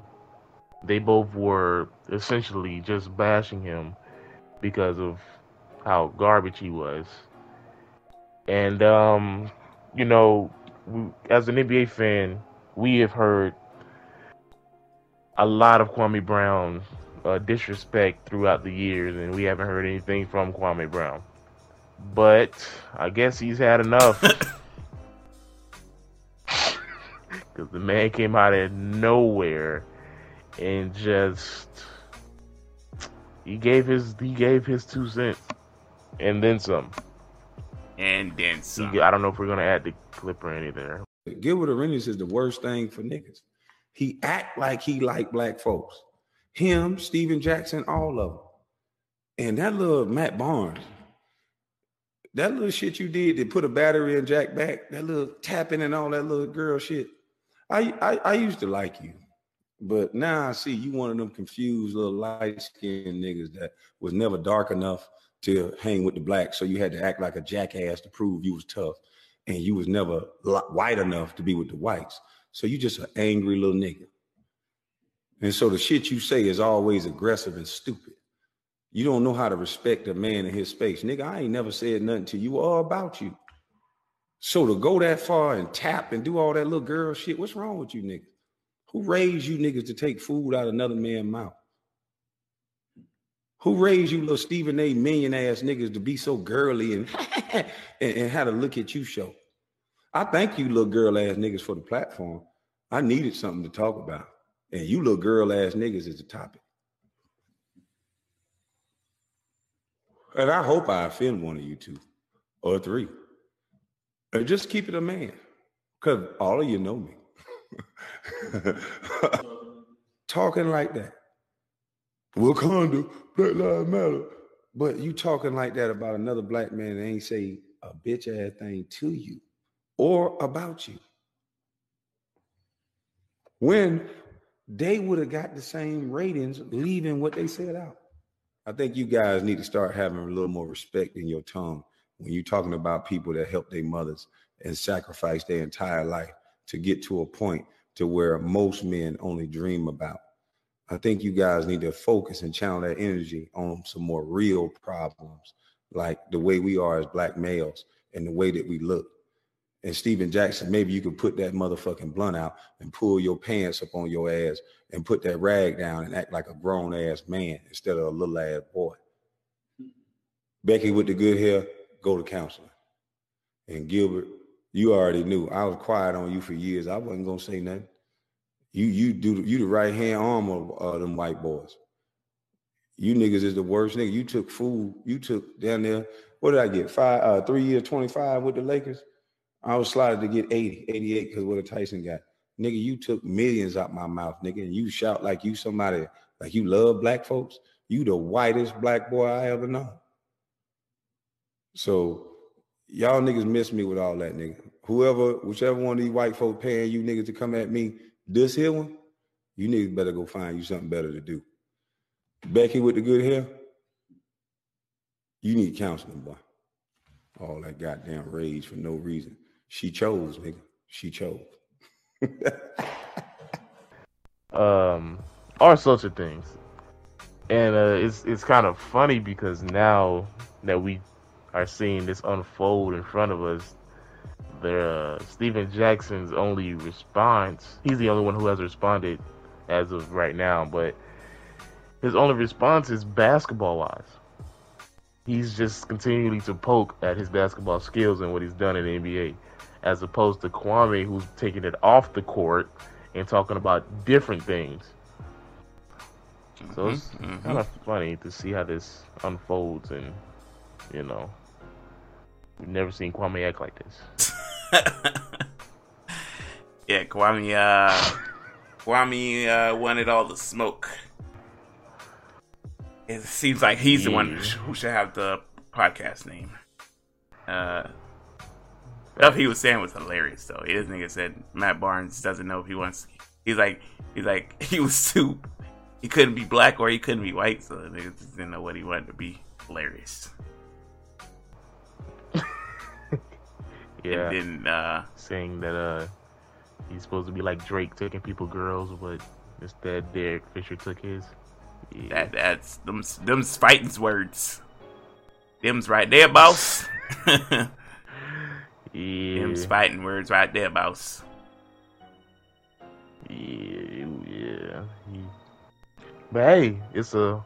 they both were essentially just bashing him because of how garbage he was. And um, you know, as an NBA fan, we have heard a lot of Kwame Brown uh, disrespect throughout the years, and we haven't heard anything from Kwame Brown. But I guess he's had enough. (laughs) Because the man came out of nowhere and just he gave his he gave his two cents and then some. and then He, some. I don't know if we're gonna add the clip or any there. Gilbert Arenas is the worst thing for niggas. He act like he like black folks. Him, Stephen Jackson, all of them. And that little Matt Barnes, that little shit you did to put a battery in Jack back, that little tapping and all that little girl shit. I I, I used to like you, but now I see you one of them confused little light skinned niggas that was never dark enough to hang with the blacks, so you had to act like a jackass to prove you was tough and you was never white enough to be with the whites. So you just an angry little nigga. And so the shit you say is always aggressive and stupid. You don't know how to respect a man in his space. Nigga, I ain't never said nothing to you all about you. So to go that far and tap and do all that little girl shit, what's wrong with you niggas? Who raised you niggas to take food out of another man's mouth? Who raised you little Stephen A. million ass niggas to be so girly and, (laughs) and, and how to look at you show? I thank you little girl ass niggas for the platform. I needed something to talk about. And you little girl ass niggas is the topic. And I hope I offend one of you two or three. And just keep it a man. Because all of you know me. (laughs) talking like that. Wakanda, Black Lives Matter. But you talking like that about another black man that ain't say a bitch ass thing to you or about you. When they would have got the same ratings leaving what they said out. I think you guys need to start having a little more respect in your tongue when you're talking about people that help their mothers and sacrifice their entire life to get to a point to where most men only dream about. I think you guys need to focus and channel that energy on some more real problems, like the way we are as black males and the way that we look. And Stephen Jackson, maybe you could put that motherfucking blunt out and pull your pants up on your ass and put that rag down and act like a grown ass man instead of a little ass boy. Becky with the good hair, go to counseling. And Gilbert, you already knew. I was quiet on you for years. I wasn't gonna say nothing. You you do you the right hand arm of uh, them white boys. You niggas is the worst nigga. You took food. You took down there. What did I get? Five, uh, three years, 25 with the Lakers. I was slotted to get 80, 88 because what a Tyson got. Nigga, you took millions out my mouth, nigga, and you shout like you somebody, like you love black folks. You the whitest black boy I ever know. So y'all niggas miss me with all that, nigga. Whoever, whichever one of these white folks paying you niggas to come at me, this here one, you niggas better go find you something better to do. Becky with the good hair, you need counseling, boy. All that goddamn rage for no reason. She chose, nigga. she chose. (laughs) um, all sorts of things, and uh, it's it's kind of funny because now that we are seeing this unfold in front of us, the uh, Stephen Jackson's only response, he's the only one who has responded as of right now, but his only response is basketball wise. He's just continually to poke at his basketball skills and what he's done in the NBA, as opposed to Kwame, who's taking it off the court and talking about different things. So it's Mhm, mhm. kind of funny to see how this unfolds, and you know, we've never seen Kwame act like this. (laughs) yeah, Kwame. Uh, Kwame uh, wanted all the smoke. It seems like he's the one who should have the podcast name. Uh, stuff he was saying was hilarious though. This nigga said Matt Barnes doesn't know if he wants. He's like, he's like, (laughs) he was too. He couldn't be black or he couldn't be white, so the nigga just didn't know what he wanted to be. Hilarious. (laughs) Yeah, And then uh, saying that uh he's supposed to be like Drake taking people girls, but instead Derek Fisher took his. Yeah. That that's them them's fighting words. Them's right there, boss. (laughs) yeah. them's fighting words right there, boss. Yeah, yeah. But hey, it's a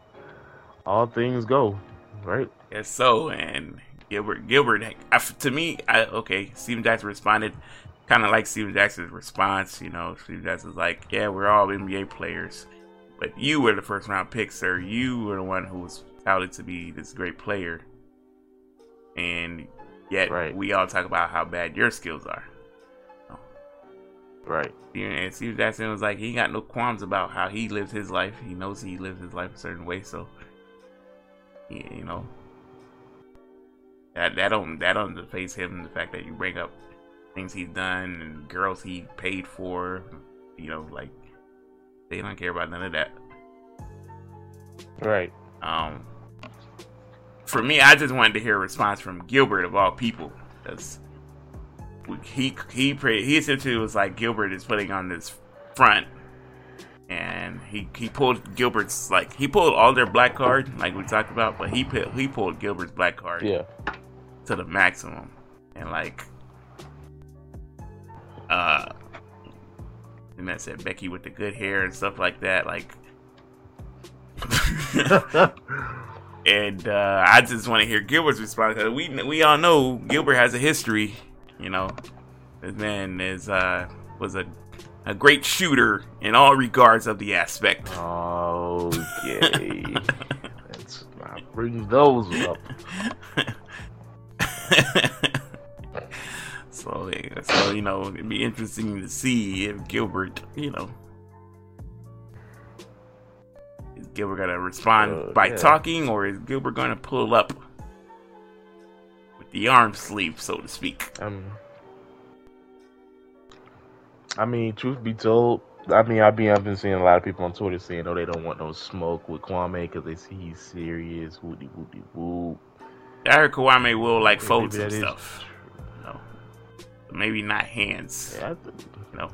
all things go, right? Yes, so and Gilbert Gilbert I, to me, I okay, Stephen Jackson responded kind of like Stephen Jackson's response, you know, Stephen Jackson's like, "Yeah, we're all NBA players, but you were the first round pick, sir. You were the one who was touted to be this great player." And yet Right. we all talk about how bad your skills are. Right. And Steve Jackson was like, he ain't got no qualms about how he lives his life. He knows he lives his life a certain way, so he, you know that that don't that don't deface him. The fact that you bring up things he's done and girls he paid for, you know, like they don't care about none of that. Right. Um, for me, I just wanted to hear a response from Gilbert of all people, because he he he essentially was like Gilbert is putting on this front, and he he pulled Gilbert's like he pulled all their black card like we talked about, but he put, he pulled Gilbert's black card Yeah. to the maximum, and like uh, and that said Becky with the good hair and stuff like that, like. (laughs) (laughs) And uh, I just want to hear Gilbert's response. 'cause We we all know Gilbert has a history. You know, this man is uh, was a a great shooter in all regards of the aspect. okay. (laughs) Let's not bring those up. (laughs) so so you know, it'd be interesting to see if Gilbert, you know, Gilbert gonna respond Uh, by yeah. talking, or is Gilbert gonna pull up with the arm sleeve, so to speak? Um, I mean, truth be told, I mean, I've been I've been seeing a lot of people on Twitter saying, "Oh, they don't want no smoke with Kwame because they see he's serious." Woody woody woo. I heard Kawame will like Maybe fold some stuff. No, maybe not hands. Yeah, I th- No,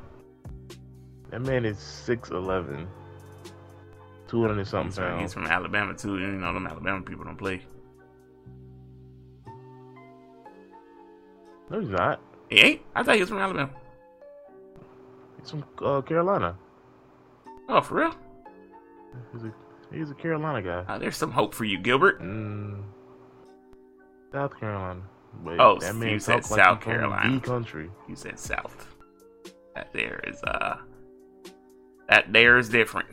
that man is six eleven. Two hundred something he's from, he's from Alabama too. You know them Alabama people don't play. No, he's not. He ain't. I thought he was from Alabama. He's from uh, Carolina. Oh, for real? He's a he's a Carolina guy. Uh, there's some hope for you, Gilbert. Mm, South Carolina. But Oh, that you man said talk like South Carolina. the country. You said South. That there is uh, that there is different.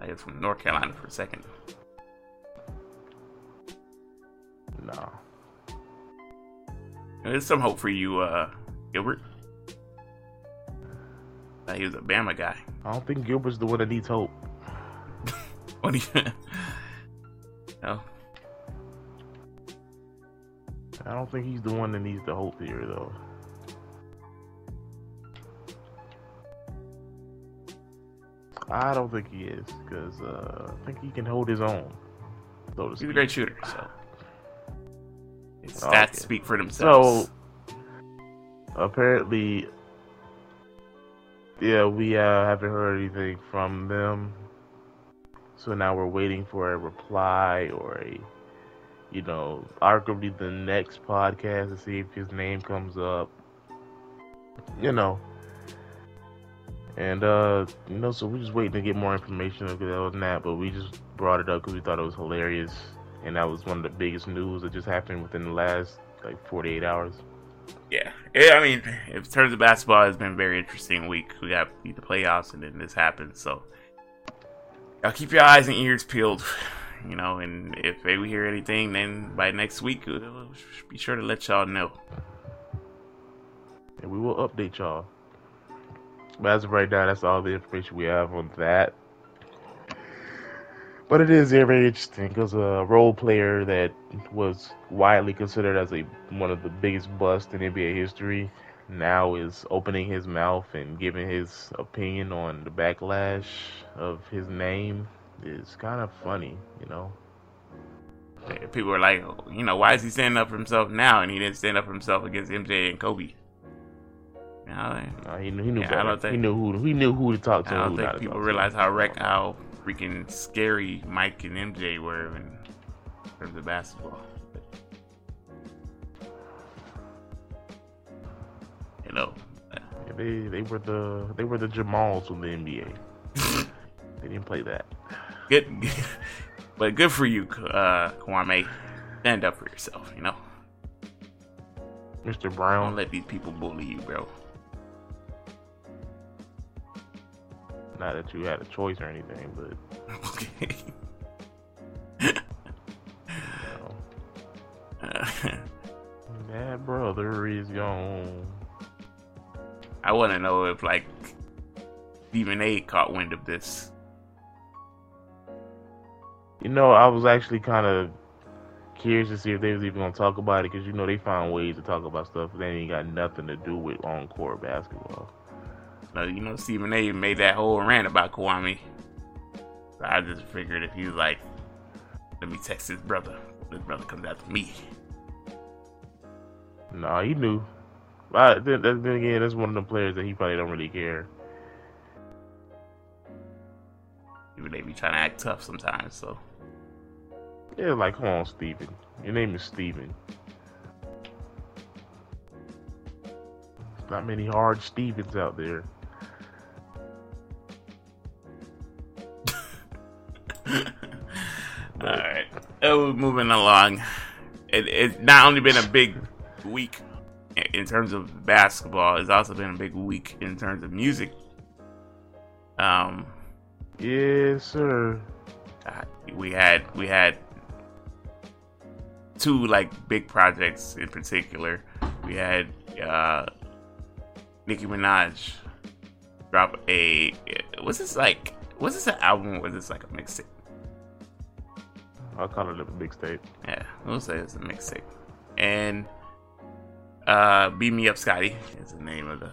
I was from North Carolina for a second. No. There's some hope for you, uh, Gilbert. Uh, he was a Bama guy. I don't think Gilbert's the one that needs hope. (laughs) What do you? no. I don't think he's the one that needs the hope here, though. I don't think he is, because uh, I think he can hold his own. So He's a great shooter, so (sighs) his stats okay. speak for themselves. So, apparently, yeah, we uh, haven't heard anything from them. So now we're waiting for a reply or a, you know, arguably the next podcast to see if his name comes up. You know. And, uh, you know, so we're just waiting to get more information on that, but we just brought it up because we thought it was hilarious. And that was one of the biggest news that just happened within the last, like, 48 hours. Yeah, yeah. I mean, in terms of basketball, it's been a very interesting week. We got the playoffs, and then this happened. So, y'all keep your eyes and ears peeled. You know, and if we hear anything, then by next week, we'll be sure to let y'all know. And we will update y'all. But as of right now, that's all the information we have on that. But it is very interesting because a role player that was widely considered as a one of the biggest busts in NBA history now is opening his mouth and giving his opinion on the backlash of his name is kind of funny, you know. People are like, you know, why is he standing up for himself now and he didn't stand up for himself against MJ and Kobe? No, he knew, he knew yeah, better. Think, he knew who he knew who to talk to. I don't think people realize how wreck how freaking scary Mike and MJ were in terms of basketball. You know, yeah, they they were the they were the Jamals of the NBA. (laughs) they didn't play that. Good, (laughs) but good for you, uh, Kwame. Stand up for yourself, you know. Mr. Brown. Don't let these people bully you, bro. Not that you had a choice or anything, but. Okay. that brother is gone. I want to know if like Stephen A. caught wind of this. You know, I was actually kind of curious to see if they was even gonna talk about it because you know they find ways to talk about stuff that ain't got nothing to do with on court basketball. Uh, you know, Stephen A. made that whole rant about Kwame. So I just figured if he was like, let me text his brother. His brother comes after me. Nah, he knew. But then, then again, that's one of the players that he probably don't really care. Even they be trying to act tough sometimes, so. Yeah, like, come on, Steven. Your name is Steven. not many hard Stevens out there. Moving along. It, it's not only been a big week in terms of basketball, it's also been a big week in terms of music. Um, yes, sir. We had we had two like big projects in particular. We had uh, Nicki Minaj drop a was this like was this an album or was this like a mixtape? I'll call it a mixtape. Yeah, we'll say it's a mixtape. And uh Beam Me Up Scotty is the name of the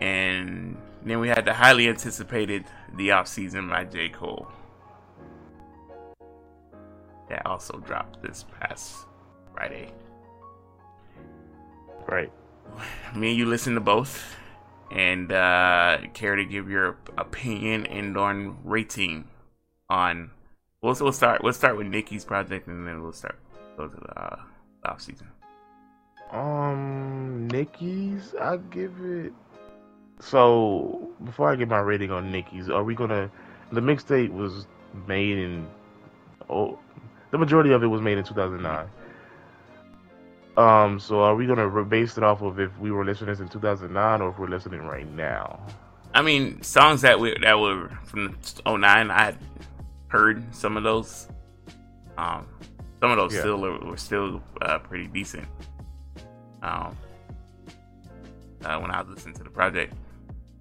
and then we had the highly anticipated The Off Season by J. Cole. That also dropped this past Friday. Right. Me and you listen to both and uh, care to give your opinion and on rating on. We'll, we'll start. We'll start with Nicki's project, and then we'll start go to the uh, off season. Um, Nicki's, I give it. So before I get my rating on Nicki's, are we gonna? The mixtape was made in. Oh, the majority of it was made in 2009. Um, so are we gonna base it off of if we were listening in 2009 or if we're listening right now? I mean, songs that we that were from 09, I heard some of those. Um, some of those yeah. still are, were still uh, pretty decent. Um, uh, when I was listening to the project,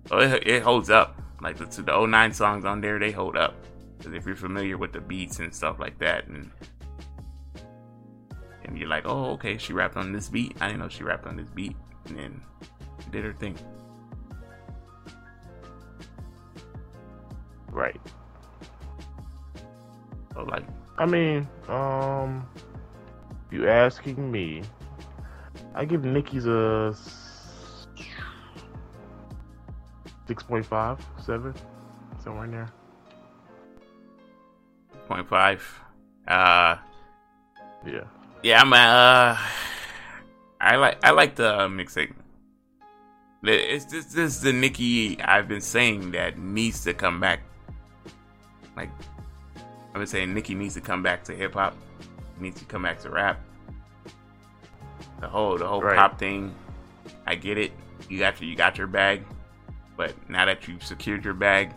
so it, it holds up. Like the, the 09 songs on there, they hold up. Because if you're familiar with the beats and stuff like that, and and you're like, oh, okay, she rapped on this beat. I didn't know she rapped on this beat, and then did her thing. Right. Like, I mean, um, you asking me, I give Nicki's a six point five, seven, somewhere in there. Point five. Uh. Yeah. Yeah, I'm. Uh, I like I like the um, mixing. It's this, this is the Nicki I've been saying that needs to come back. Like I've been saying, Nicki needs to come back to hip hop. Needs to come back to rap. The whole the whole Right. pop thing, I get it. You got your you got your bag, but now that you've secured your bag,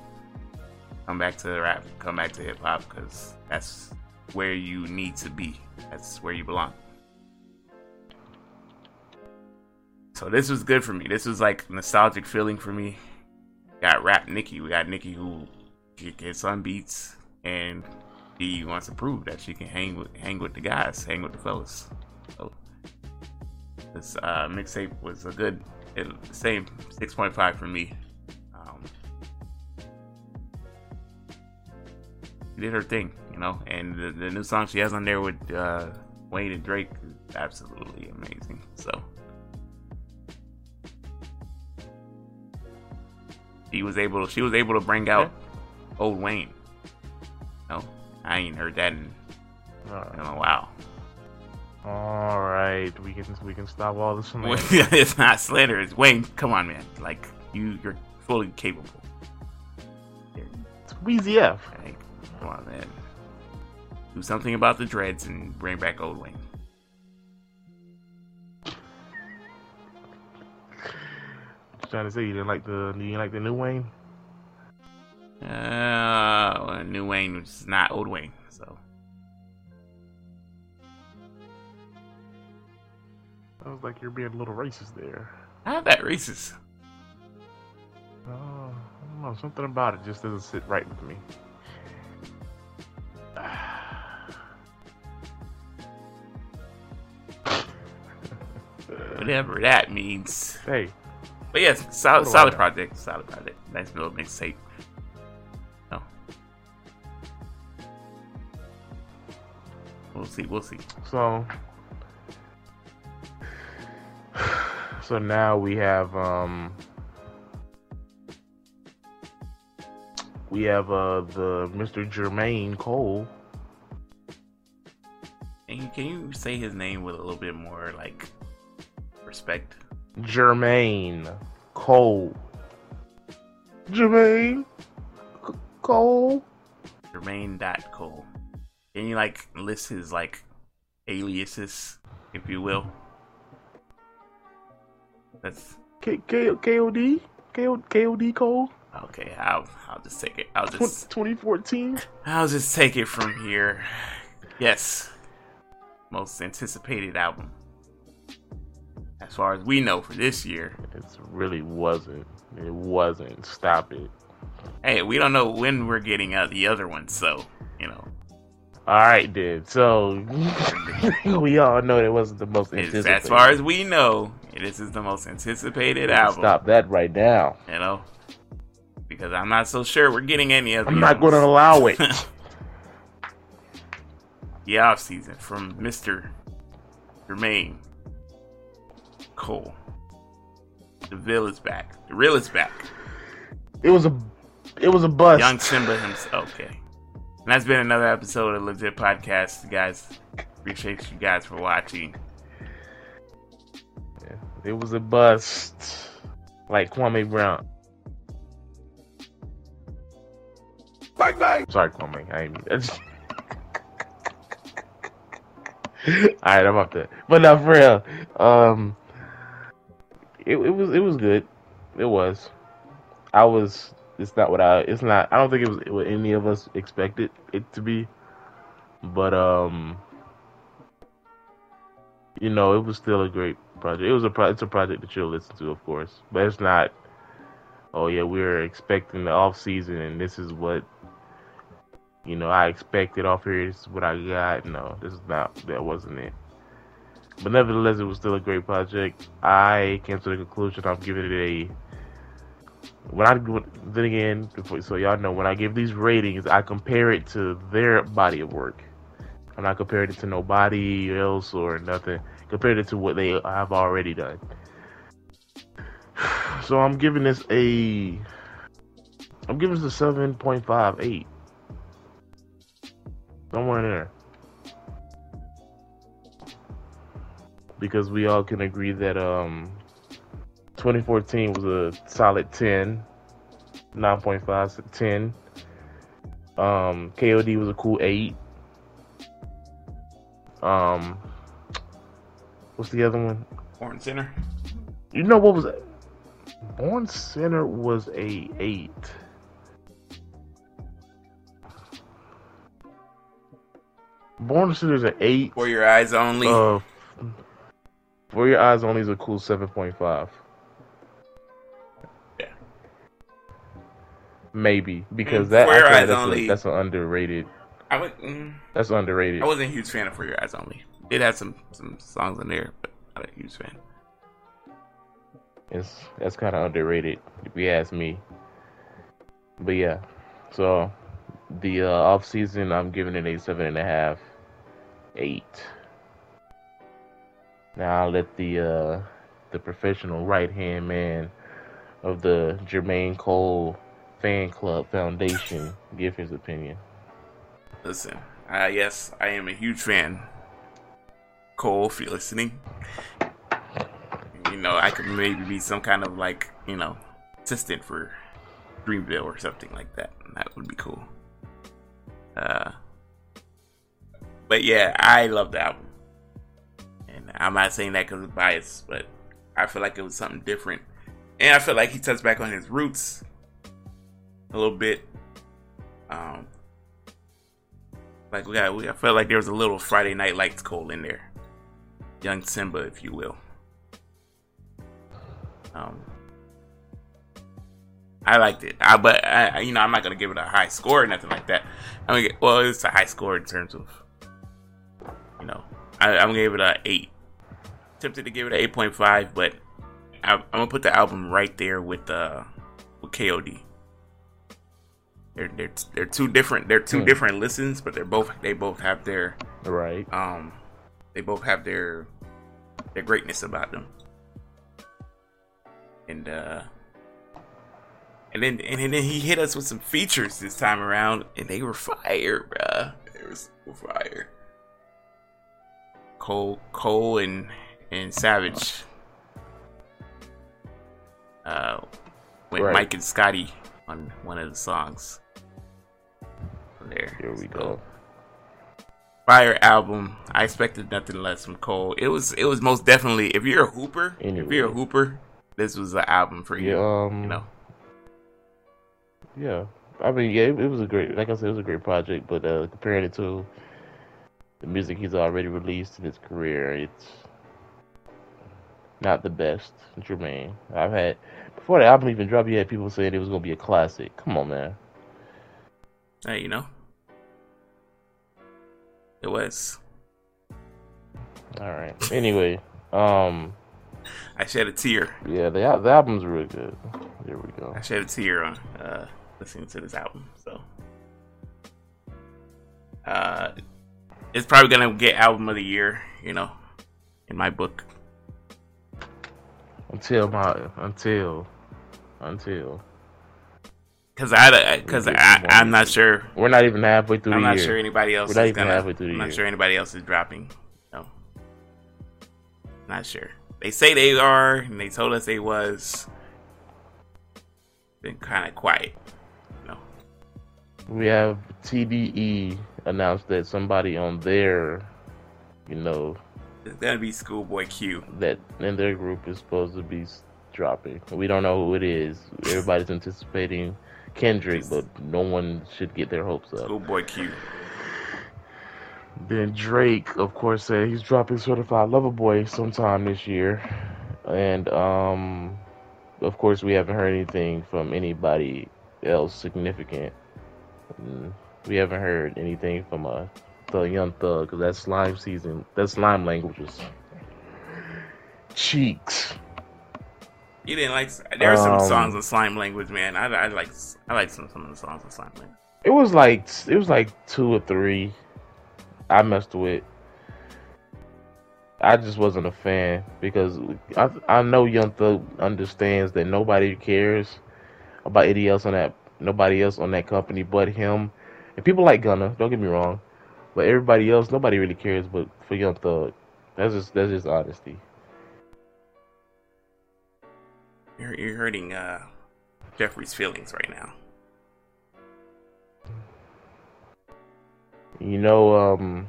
come back to the rap. Come back to hip hop because that's where you need to be. That's where you belong. So this was good for me. This was like nostalgic feeling for me. Got rap Nicki. We got Nicki who gets on beats and he wants to prove that she can hang with hang with the guys, hang with the fellas. So this uh, mixtape was a good, it, same six point five for me. Um, she did her thing, you know, and the, the new song she has on there with uh, Wayne and Drake is absolutely amazing. So. He was able. She was able to bring out old Wayne. I ain't heard that in, in a while. All right. We can we can stop all this from (laughs) it's not slander. It's Wayne. Come on, man. Like you, you're fully capable. It's Weezy F. Like, come on, man. Do something about the dreads and bring back old Wayne. Trying to say you didn't like the you didn't like the new Wayne. Uh, well, new Wayne which is not old Wayne, so Sounds like you're being a little racist there. not that racist. Oh, I don't know. Something about it just doesn't sit right with me. (sighs) Whatever that means. Hey, But yes, solid, solid project. Solid project. Nice little mixtape. We'll see. We'll see. so (sighs) so now we have um we have uh the Mr. Jermaine Cole. Can you, can you say his name with a little bit more like respect? Jermaine Cole. Jermaine C- Cole. Jermaine dot Cole. Can you like list his like aliases, if you will? That's K K KOD K KOD Cole. okay. I'll I'll just take it. I'll just 2014. I'll just take it from here. Yes. Most anticipated album. As far as we know for this year. It really wasn't. It wasn't. Stop it. Hey, we don't know when we're getting out the other one, so, you know. All right, then. So (laughs) we all know it wasn't the most anticipated. as far as we know, this is the most anticipated album. Stop that right now. You know? Because I'm not so sure we're getting any of I'm not going to allow it. (laughs) the off season from Mr. Jermaine Cole. The Ville is back. The real is back. it was a. It was a bust. Young Simba himself. Okay. And that's been another episode of LeJit Podcast. Guys, appreciate you guys for watching. Yeah, it was a bust. Like Kwame Brown. Bang bang. Sorry, Kwame. I ain't. I just... (laughs) All right, I'm off that. But not for real. Um, it, it was it was good. It was. I was. It's not what I. It's not. I don't think it was what any of us expected it to be. But um, you know, it was still a great project. It was a pro- it's a project that you'll listen to, of course, but it's not. Oh yeah, we were expecting the off season, and this is what you know I expected off here. This is what I got. No, this is not. That wasn't it. But nevertheless, it was still a great project. I came to the conclusion I'm giving it a. When I then again, so y'all know, when I give these ratings, I compare it to their body of work. I'm not comparing it to nobody else or nothing. Compared it to what they have already done. (sighs) So I'm giving this a I'm giving this a seven point five eight. Somewhere in there. Because we all can agree that um 2014 was a solid 10, 9.5 10. Um, KOD was a cool 8. Um, what's the other one? Born Sinner. You know what was it? Born Sinner was a 8. Born Sinner is an 8. For your eyes only. Uh, For Your Eyes Only is a cool 7.5. Maybe because that For Your Eyes that's, Only- a, that's an underrated. I would. Mm, That's underrated. I wasn't a huge fan of For Your Eyes Only. It had some some songs in there, but not a huge fan. It's that's kind of underrated if you ask me. But yeah, so the uh, off season I'm giving it a seven and a half, eight. Now I'll let the uh, the professional right hand man of the Jermaine Cole Fan Club Foundation give his opinion. Listen, uh, yes, I am a huge fan. Cole, if you're listening, you know I could maybe be some kind of like you know assistant for Dreamville or something like that. That would be cool. Uh, but yeah, I love the album, and I'm not saying that because of bias, but I feel like it was something different, and I feel like he touched back on his roots a little bit. Um, like we got, we, I felt like there was a little Friday Night Lights Cole in there, young Simba, if you will. Um, I liked it, I, but I, you know, I'm not gonna give it a high score or nothing like that. I mean, well, it's a high score in terms of, you know, I, I'm gonna give it a eight. Tempted to give it an eight point five, but I, I'm gonna put the album right there with uh with KOD. They're they're they're two different they're two Hmm. different listens, but they're both they both have their Right. um they both have their their greatness about them. And uh and then and then he hit us with some features this time around and they were fire, bruh. They were so fire. Cole Cole and and Savage. Uh went Right. Mike and Scotty on one of the songs. There. Here we So, go. fire album. I expected nothing less from Cole. It was it was most definitely if you're a hooper, if you're a hooper, this was the album for you. Yeah. Um. You know. Yeah, I mean, yeah, it, it was a great, like I said, it was a great project. But uh, comparing it to the music he's already released in his career, it's not the best. Jermaine, I've had before the album even dropped, you had people saying it was gonna be a classic. Come on, man. Hey, you know. It was. All right. Anyway, um, I shed a tear. yeah, the the album's really good. There we go. I shed a tear on uh listening to this album. So uh it's probably gonna get album of the year, you know, in my book. Until my until until Cause I, cause I, I'm not sure. we're not even halfway through I'm the not year. sure anybody else We're not is even gonna. halfway through the I'm not year. sure anybody else is dropping. No, not sure. They say they are, and they told us they was. Been kind of quiet. No, We have TDE announced that somebody on their, you know, it's gonna be Schoolboy Q. that in their group is supposed to be dropping. We don't know who it is. Everybody's anticipating Kendrick, but no one should get their hopes up. Schoolboy Q. Then Drake, of course, said he's dropping Certified Lover Boy sometime this year, and um, of course, we haven't heard anything from anybody else significant. Mm, We haven't heard anything from uh, the Young Thug because that slime season, that slime language was cheeks. You didn't like. There are some Um, songs of slime language, man. I, I like. I like some some of the songs in slime language. It was like it was like two or three. I messed with. I just wasn't a fan because I I know Young Thug understands that nobody cares about anything else on that nobody else on that company but him. And people like Gunna, don't get me wrong, but everybody else, nobody really cares. But for Young Thug, that's just that's just honesty. You're, you're hurting uh, Jeffrey's feelings right now. You know, um,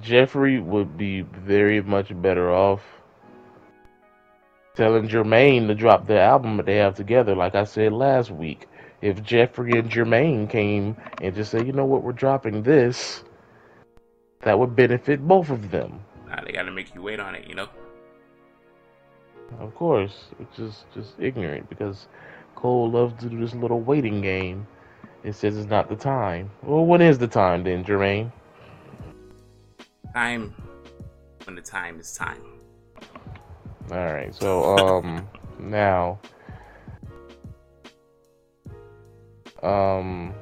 Jeffrey would be very much better off telling Jermaine to drop the album that they have together, like I said last week. If Jeffrey and Jermaine came and just said, you know what, we're dropping this, that would benefit both of them. Nah, they gotta make you wait on it, you know? Of course, it's just just ignorant because Cole loves to do this little waiting game. It says it's not the time. Well, when is the time then, Jermaine? Time when the time is time. All right. So um now um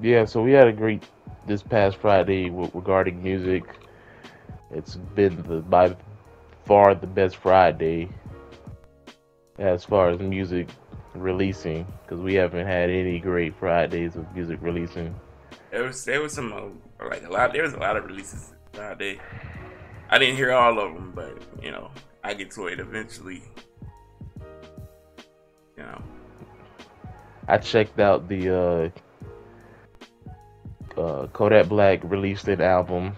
yeah, so we had a great this past Friday regarding music. It's been the by far the best Friday as far as music releasing because we haven't had any great Fridays of music releasing. There was there was some uh, like a lot. There was a lot of releases Friday. I didn't hear all of them, but you know, I get to it eventually. You know, I checked out the uh, uh, Kodak Black released an album.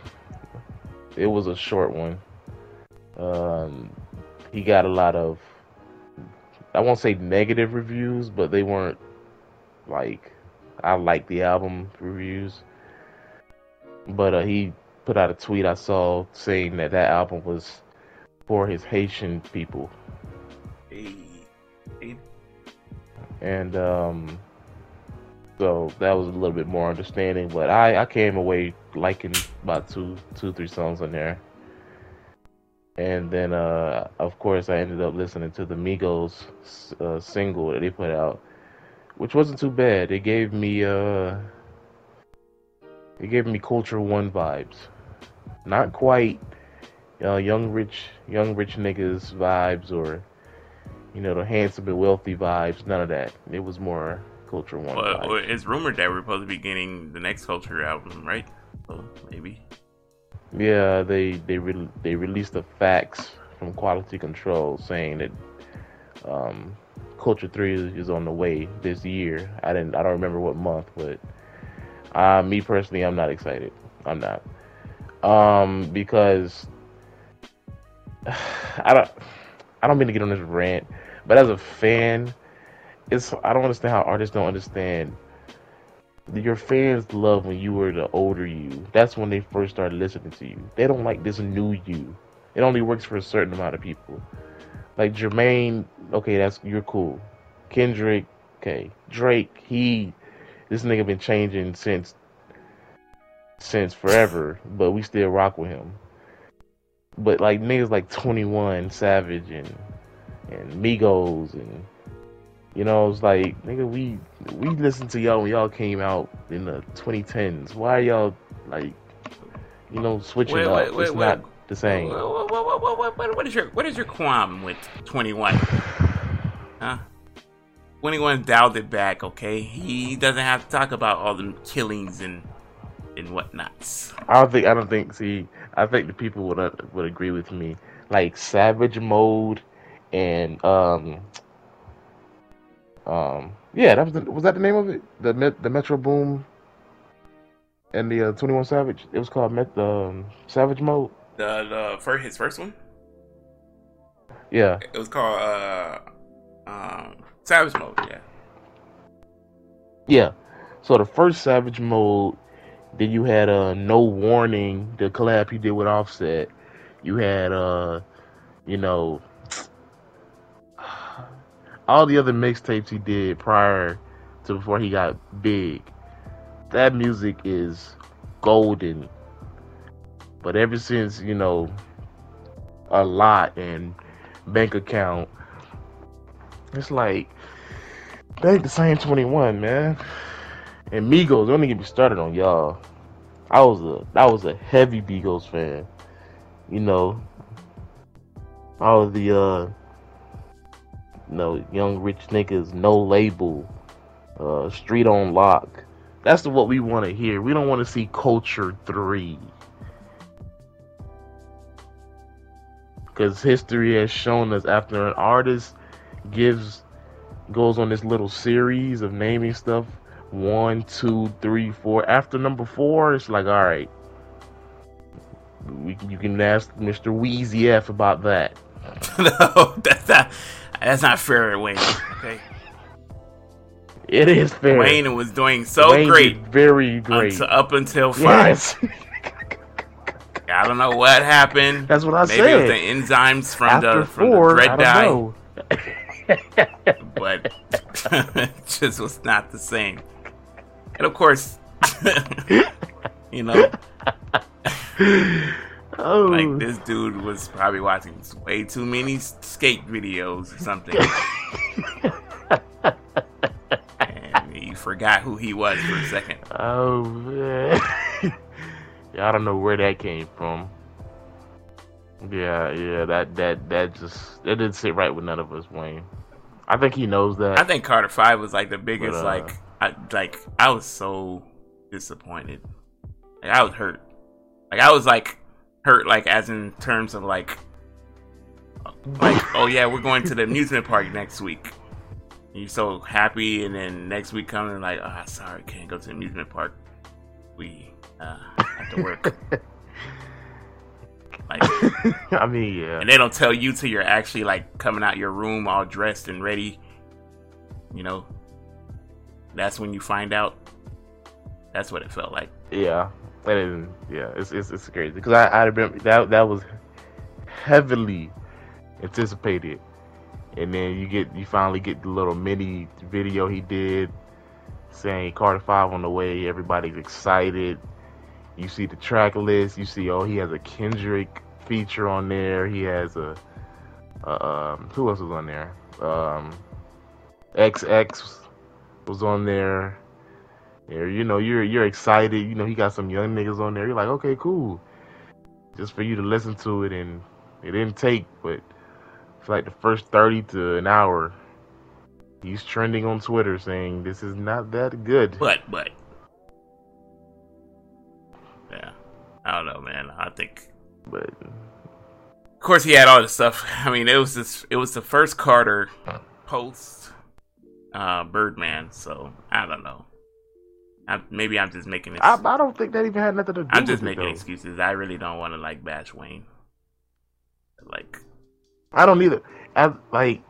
It was a short one. Um, he got a lot of, I won't say negative reviews, but they weren't like I like the album reviews. But uh, he put out a tweet I saw saying that that album was for his Haitian people. Hey, hey. And um, so that was a little bit more understanding. But I, I came away liking about two, two, three songs on there. And then, uh, of course, I ended up listening to the Migos uh, single that they put out, which wasn't too bad. It gave me, uh, it gave me Culture One vibes. Not quite uh, young rich, young rich niggas vibes or, you know, the handsome and wealthy vibes. None of that. It was more Culture One. Well, well, it's rumored that we're supposed to be getting the next Culture album, right? So maybe. Yeah, they they re- they released the facts from quality control saying that um, Culture Three is, on the way this year. I didn't I don't remember what month, but uh, me personally, I'm not excited. I'm not um, because (sighs) I don't I don't mean to get on this rant, but as a fan, it's I don't understand how artists don't understand your fans love when you were the older you. That's when they first started listening to you. They don't like this new you. It only works for a certain amount of people. Like Jermaine, okay, that's you're cool. Kendrick, okay. Drake, he this nigga been changing since since forever, but we still rock with him. But like niggas like 21 Savage and and Migos and you know, it's like, nigga, we we listened to y'all when y'all came out in the 2010s. Why y'all like, you know, switching wait, up? Wait, it's wait, not the same. What, what, what, what is your what is your qualm with 21? Huh? 21 dialed it back. Okay, he doesn't have to talk about all the killings and and whatnots. I don't think. I don't think. See, I think the people would uh, would agree with me. Like Savage Mode and um um, yeah, that was the, was that the name of it? The the Metro Boom and the uh, Twenty One Savage. It was called Met, um, Savage Mode. The the first his first one. Yeah. It was called uh, um, Savage Mode. Yeah. Yeah. So the first Savage Mode, then you had uh No Warning, the collab he did with Offset. You had uh, you know, all the other mixtapes he did prior to before he got big, that music is golden. But ever since, you know, a lot and bank account, it's like they ain't the same 21, man. And Migos, don't even get me started on y'all. I was a I was a heavy Migos fan. You know, all the uh you know, young rich niggas, no label, uh, street on lock. That's what we want to hear. We don't want to see culture three. Because history has shown us after an artist gives goes on this little series of naming stuff one, two, three, four. After number four, it's like, all right, we, you can ask Mr. Weezy F about that. (laughs) no, that's not that's not fair, Wayne. Okay. It is fair. Wayne was doing so Wayne great, very great. until- up until five. yes, (laughs) I don't know what happened. that's what I said. Maybe it was the enzymes from After the from four, the dread dye, (laughs) but it (laughs) just was not the same. And of course, you know, Oh, like this dude was probably watching way too many skate videos or something. and he forgot who he was for a second. (laughs) oh man. (laughs) yeah, I don't know where that came from. Yeah, yeah, that that that just that didn't sit right with none of us, Wayne. I think he knows that. I think Carter Five was like the biggest. But, uh, like, I like I was so disappointed. Like I was hurt. Like I was like hurt. Like as in terms of like, like oh yeah, we're going to the amusement park next week. And you're so happy, and then next week coming like, ah, sorry, can't go to the amusement park. We uh, have to work. (laughs) like, I mean, yeah. and they don't tell you till you're actually like coming out your room all dressed and ready. You know, that's when you find out. That's what it felt like. Yeah, is yeah. It's it's, it's crazy because I, I remember that that was heavily anticipated, and then you get you finally get the little mini video he did saying Carter Five on the way. Everybody's excited. You see the track list. You see oh he has a Kendrick feature on there. He has a, a um who else was on there? Um, XX was on there. Yeah, you know, you're you're excited. You know, he got some young niggas on there. You're like, okay, cool. Just for you to listen to it, and it didn't take, but for like the first thirty to an hour, he's trending on Twitter saying this is not that good. But but yeah, I don't know, man. I think, But of course, he had all this stuff. (laughs) I mean, it was this. It was the first Carter post uh, Birdman. So I don't know. I, maybe I'm just making it. I, I don't think that even had nothing to do. I'm just with it, making though. excuses. I really don't want to like bash Wayne. Like, I don't either. I, like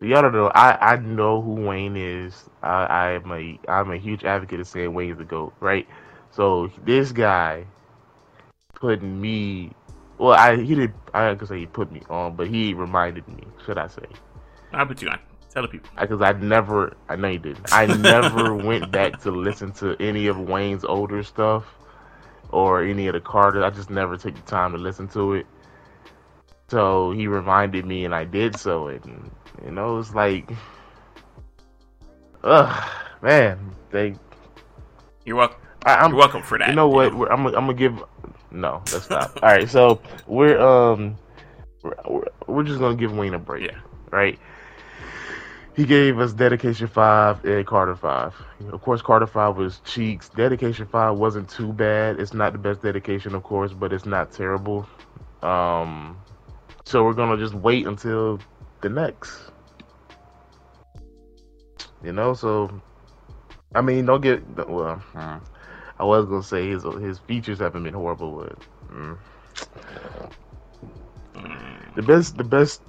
y'all don't know. I I know who Wayne is. I I'm a I'm a huge advocate of saying Wayne's the goat, right? So this guy putting me. Well, I he did. I could say he put me on, but he reminded me. Should I say? I'll put you on. Tell the people. Because I never. I know you did. I (laughs) never went back to listen to any of Wayne's older stuff or any of the Carter. I just never took the time to listen to it. So he reminded me, and I did so. And you know, it's like, ugh, man. They, You're welcome. I, I'm, You're welcome for that. you know what? We're, I'm, gonna- I'm gonna give. No, let's stop. All right, so we're um, we're, we're- we're just gonna give Wayne a break, Yeah. right? He gave us Dedication Five and Carter Five. Of course, Carter Five was cheeks. Dedication Five wasn't too bad. It's not the best dedication, of course, but it's not terrible. Um, so we're gonna just wait until the next. You know, so I mean, don't get well. hmm. I was gonna say his his features haven't been horrible, but mm. The best the best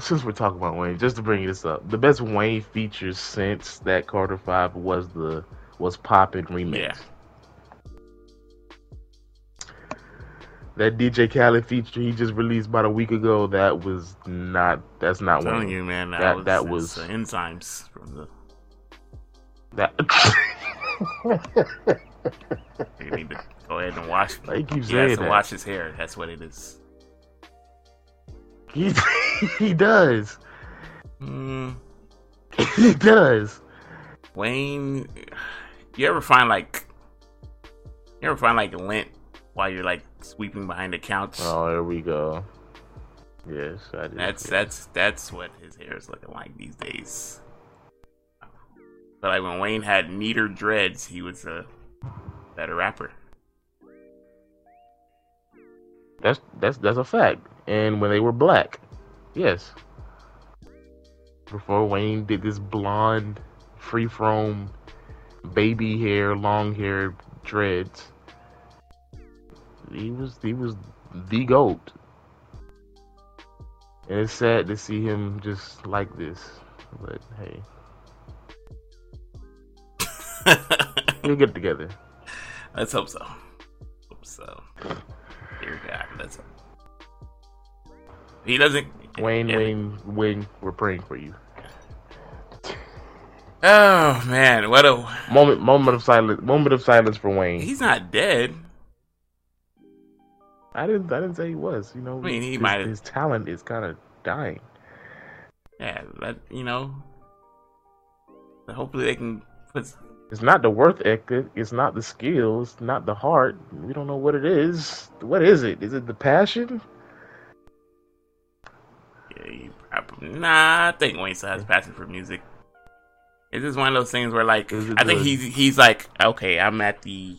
since we're talking about Wayne, just to bring this up, the best Wayne features since that Carter Five was the was Poppin' remix. Yeah. That DJ Khaled feature he just released about a week ago, that was not that's not I'm telling Wayne. you, man. That, That- was, that was- uh, enzymes from the. That (laughs) You need to go ahead and wash. Like you He has to that. wash his hair. That's what it is. He (laughs) he does. Mm, (laughs) He does. Wayne, you ever find like, you ever find like lint while you're like sweeping behind the couch? Oh, there we go. Yes, I did. That's that's that's what his hair is looking like these days. But like when Wayne had neater dreads, he was a better rapper. That's that's that's a fact. And when they were black, yes. Before Wayne did this blonde, free from baby hair, long hair, dreads, he was he was the goat. And it's sad to see him just like this. But hey, (laughs) he'll get together. Let's hope so. Hope so. Dear God, let's hope. He doesn't. Wayne. Wayne, Wayne, we're praying for you. Oh man, what a. Moment, moment of silence. Moment of silence for Wayne. He's not dead. I didn't. I didn't say he was. You know, I mean, he his, might- his talent is kind of dying. Yeah, that you know. Hopefully they can put. It's not the worth ethic. It's not the skills. Not the heart. We don't know what it is. What is it? Is it the passion? Yeah, he probably, nah, I think Wayne still has passion for music. It's just one of those things where, like, I think he's he's like, okay, I'm at the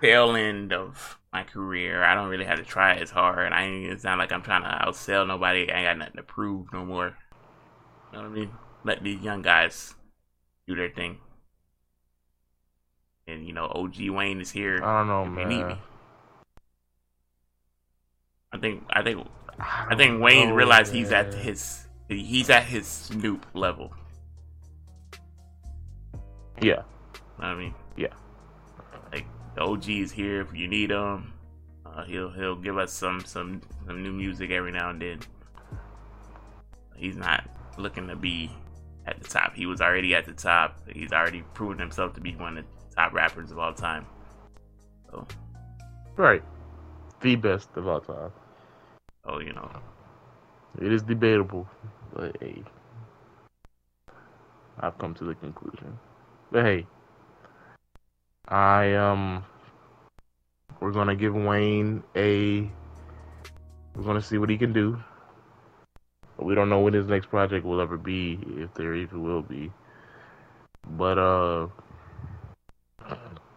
tail end of my career. I don't really have to try as hard. I ain't. It's not like I'm trying to outsell nobody. I ain't got nothing to prove no more. You know what I mean? Let these young guys do their thing. And you know, OG Wayne is here. I don't know, if you need man. I think I think I don't think Wayne know, realized he's at his he's at his Snoop level. Yeah, You know what I mean, yeah. like the OG is here if you need him. Uh, he'll he'll give us some some some new music every now and then. He's not looking to be at the top. He was already at the top. He's already proven himself to be one of the top rappers of all time. So, Right. The best of all time. Oh, you know, It is debatable, but hey, I've come to the conclusion. But hey, I um, we're gonna give Wayne a. We're gonna see what he can do. We don't know when his next project will ever be, if there even will be. But uh,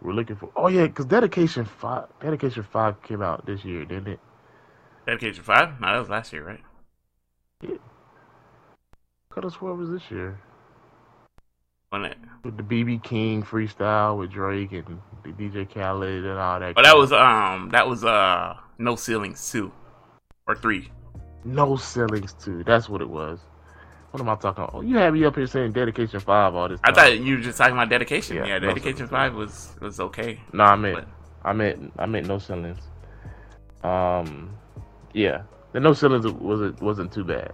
we're looking for. Oh yeah, because Dedication Five, Dedication Five came out this year, didn't it? Dedication Five. No, that was last year, right? Could have swore it was this year. When it, with the BB King freestyle with Drake and the DJ Khaled and all that. but that was um that was uh no ceilings two or three. no ceilings too. That's what it was. What am I talking about? Oh, you had me up here saying Dedication Five all this. I thought you were just talking about dedication. Yeah, Yeah, dedication ceilings. five was was okay. No, I meant, But I meant, I meant no ceilings. Um, yeah, the no ceilings wasn't wasn't too bad.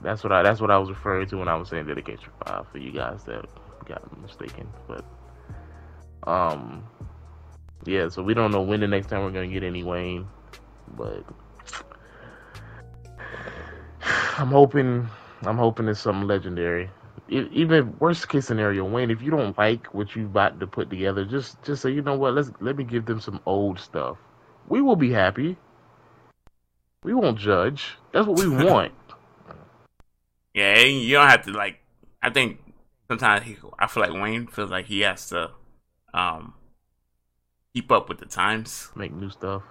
That's what I that's what I was referring to when I was saying Dedication Five for you guys that got mistaken. But um, yeah. So we don't know when the next time we're gonna get any Wayne, but I'm hoping I'm hoping it's something legendary. Even worst case scenario, Wayne, if you don't like what you about to put together, just just say, you know what, let's let me give them some old stuff. We will be happy. We won't judge. That's what we (laughs) want. yeah, you don't have to like. I think sometimes he, I feel like Wayne feels like he has to um keep up with the times. Make new stuff.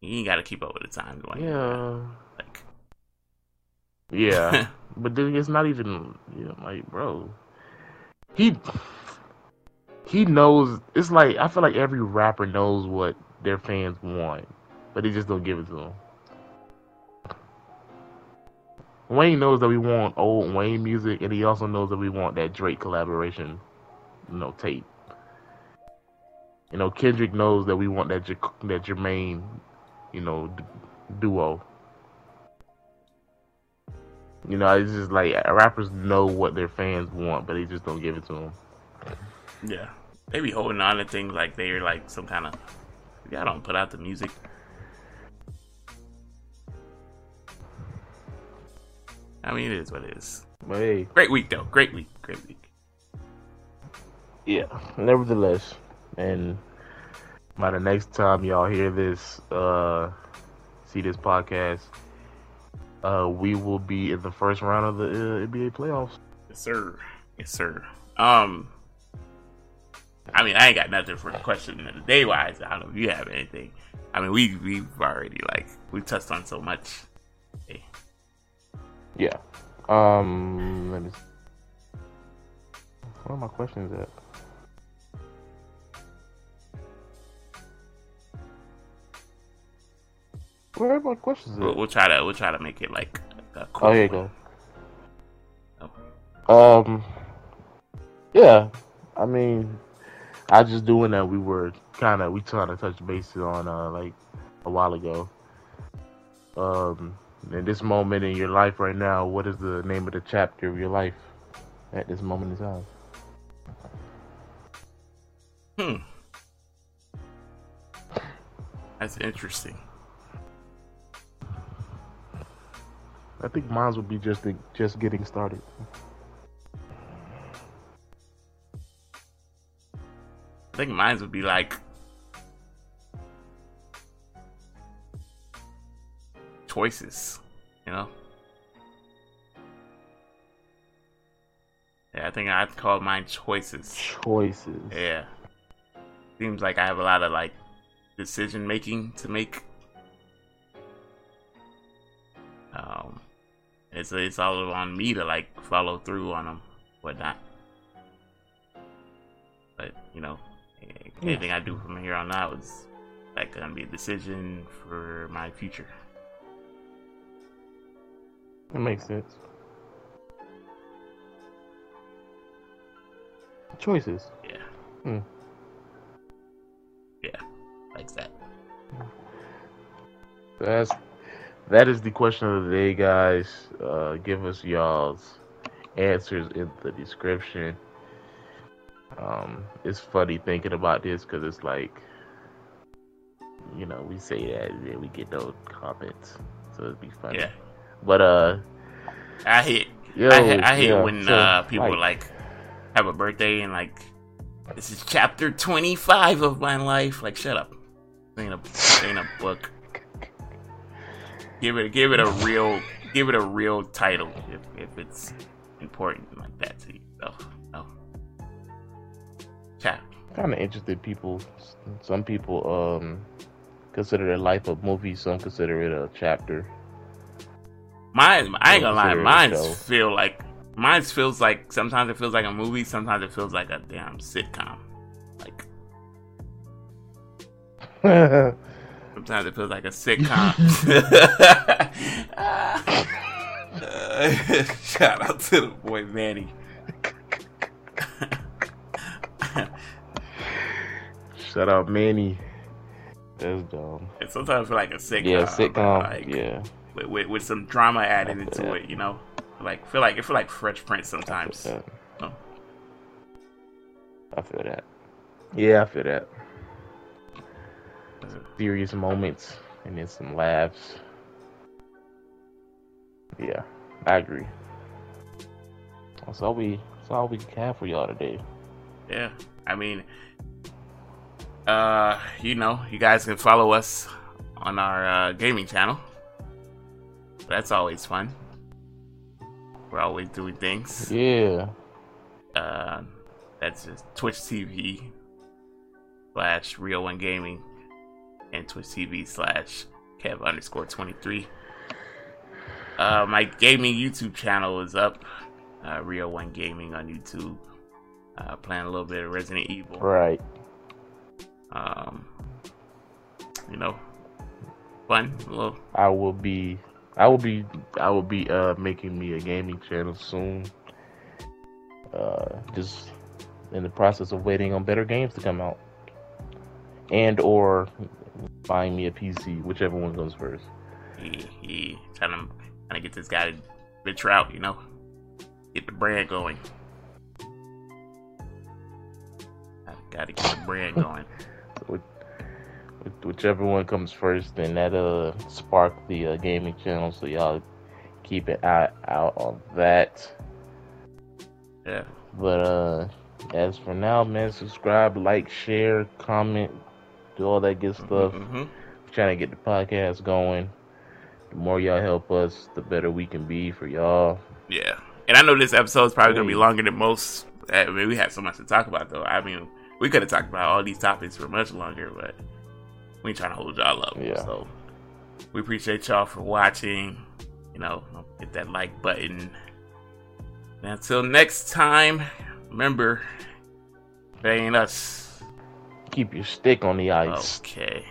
He ain't got to keep up with the times. Wayne. Yeah. like Yeah. (laughs) but then it's not even you know, like, bro. He he knows it's like I feel like every rapper knows what their fans want, but they just don't give it to them. Wayne knows that we want old Wayne music, and he also knows that we want that Drake collaboration, you know, tape. You know, Kendrick knows that we want that J- that Jermaine, you know, d- duo. You know, it's just like rappers know what their fans want, but they just don't give it to them. yeah, they be holding on to things like they're like some kind of. Y'all don't put out the music. I mean, it is what it is. But hey, Great week though. Great week. Great week. yeah. Nevertheless, and by the next time y'all hear this, uh, see this podcast, uh, we will be in the first round of the uh, NBA playoffs. Yes, sir. Yes, sir. Um, I mean, I ain't got nothing for the question of the day wise. I don't know if you have anything. I mean, we we've already like we touched on so much. Hey. Yeah. Um. Let me. Where are my questions at? Where are my questions We'll, we'll try to we'll try to make it like a quick Oh, here you go. Um. Yeah. I mean, I just doing that. We were kind of we trying to touch bases on uh like a while ago. Um. In this moment in your life right now, what is the name of the chapter of your life at this moment in time? Hmm. That's interesting. I think mine would be just just getting started. I think mine would be like choices, you know. Yeah, I think I'd call mine choices. Choices. Yeah. Seems like I have a lot of like decision making to make. Um, it's it's all on me to like follow through on them, whatnot. But you know, anything I do from here on out is like gonna be a decision for my future. That makes sense. Choices. Yeah. Hmm. Yeah, like that. That's that is the question of the day, guys. Uh, give us y'all's answers in the description. Um, it's funny thinking about this because it's like, you know, we say that and then we get no comments, so it'd be funny. Yeah, But uh, I hate yo, I, hate, I hate yeah, when so, uh, people like, have a birthday and like this is chapter twenty five of my life. Like, shut up. This ain't a this ain't a book. Give it give it a real give it a real title if, if it's important like that to you. So kind of interested people. Some people um consider their life a movie. Some consider it a chapter. Mine I ain't gonna lie, Consider it a mine feel like mine feels like sometimes it feels like a movie, sometimes it feels like a damn sitcom. Like (laughs) Sometimes it feels like a sitcom. (laughs) (laughs) Shout out to the boy Manny. Shout out Manny. That's dumb. And sometimes like a sitcom. Yeah, sitcom. Like, yeah. With, with, with some drama added into that. it, you know. Like feel like it feel like Fresh Prince I feel sometimes. that. Oh. I feel that. Yeah, I feel that. Serious moments and then some laughs. Yeah, I agree. That's all we. That's all we have for y'all today. Yeah. I mean, uh, you know, you guys can follow us on our uh, gaming channel. That's always fun. We're always doing things. Yeah. Uh, that's just Twitch TV slash Real One Gaming and Twitch TV slash Kev underscore 23. Uh, my gaming YouTube channel is up. Uh, Real One Gaming on YouTube. Uh, playing a little bit of Resident Evil. Right. Um, you know, fun. A little, I will be. I will be. I will be uh making me a gaming channel soon. Uh, just in the process of waiting on better games to come out, and or buying me a PC, whichever one goes first. he, he trying to trying to get this guy to venture out. You know, get the brand going. Got to get the brand (laughs) going. Which, whichever one comes first, then that uh spark the uh, gaming channel. So y'all keep an eye out on that. Yeah. But uh as for now, man, subscribe, like, share, comment, do all that good stuff. hmm Trying to get the podcast going. The more y'all help us, the better we can be for y'all. Yeah, and I know this episode is probably gonna be longer than most. I mean, we have so much to talk about, though. I mean, we could have talked about all these topics for much longer, but we ain't trying to hold y'all up. Yeah. So we appreciate y'all for watching. You know, hit that like button. And until next time, remember, if it ain't us. Keep your stick on the ice. Okay.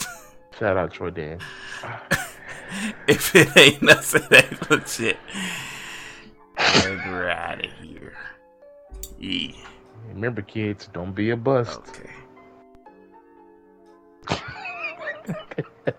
(laughs) Shout out Troy Dan. (laughs) if it ain't us, it ain't legit. We're out of here. Yeah. Remember, kids, don't be a bust. Okay. (laughs)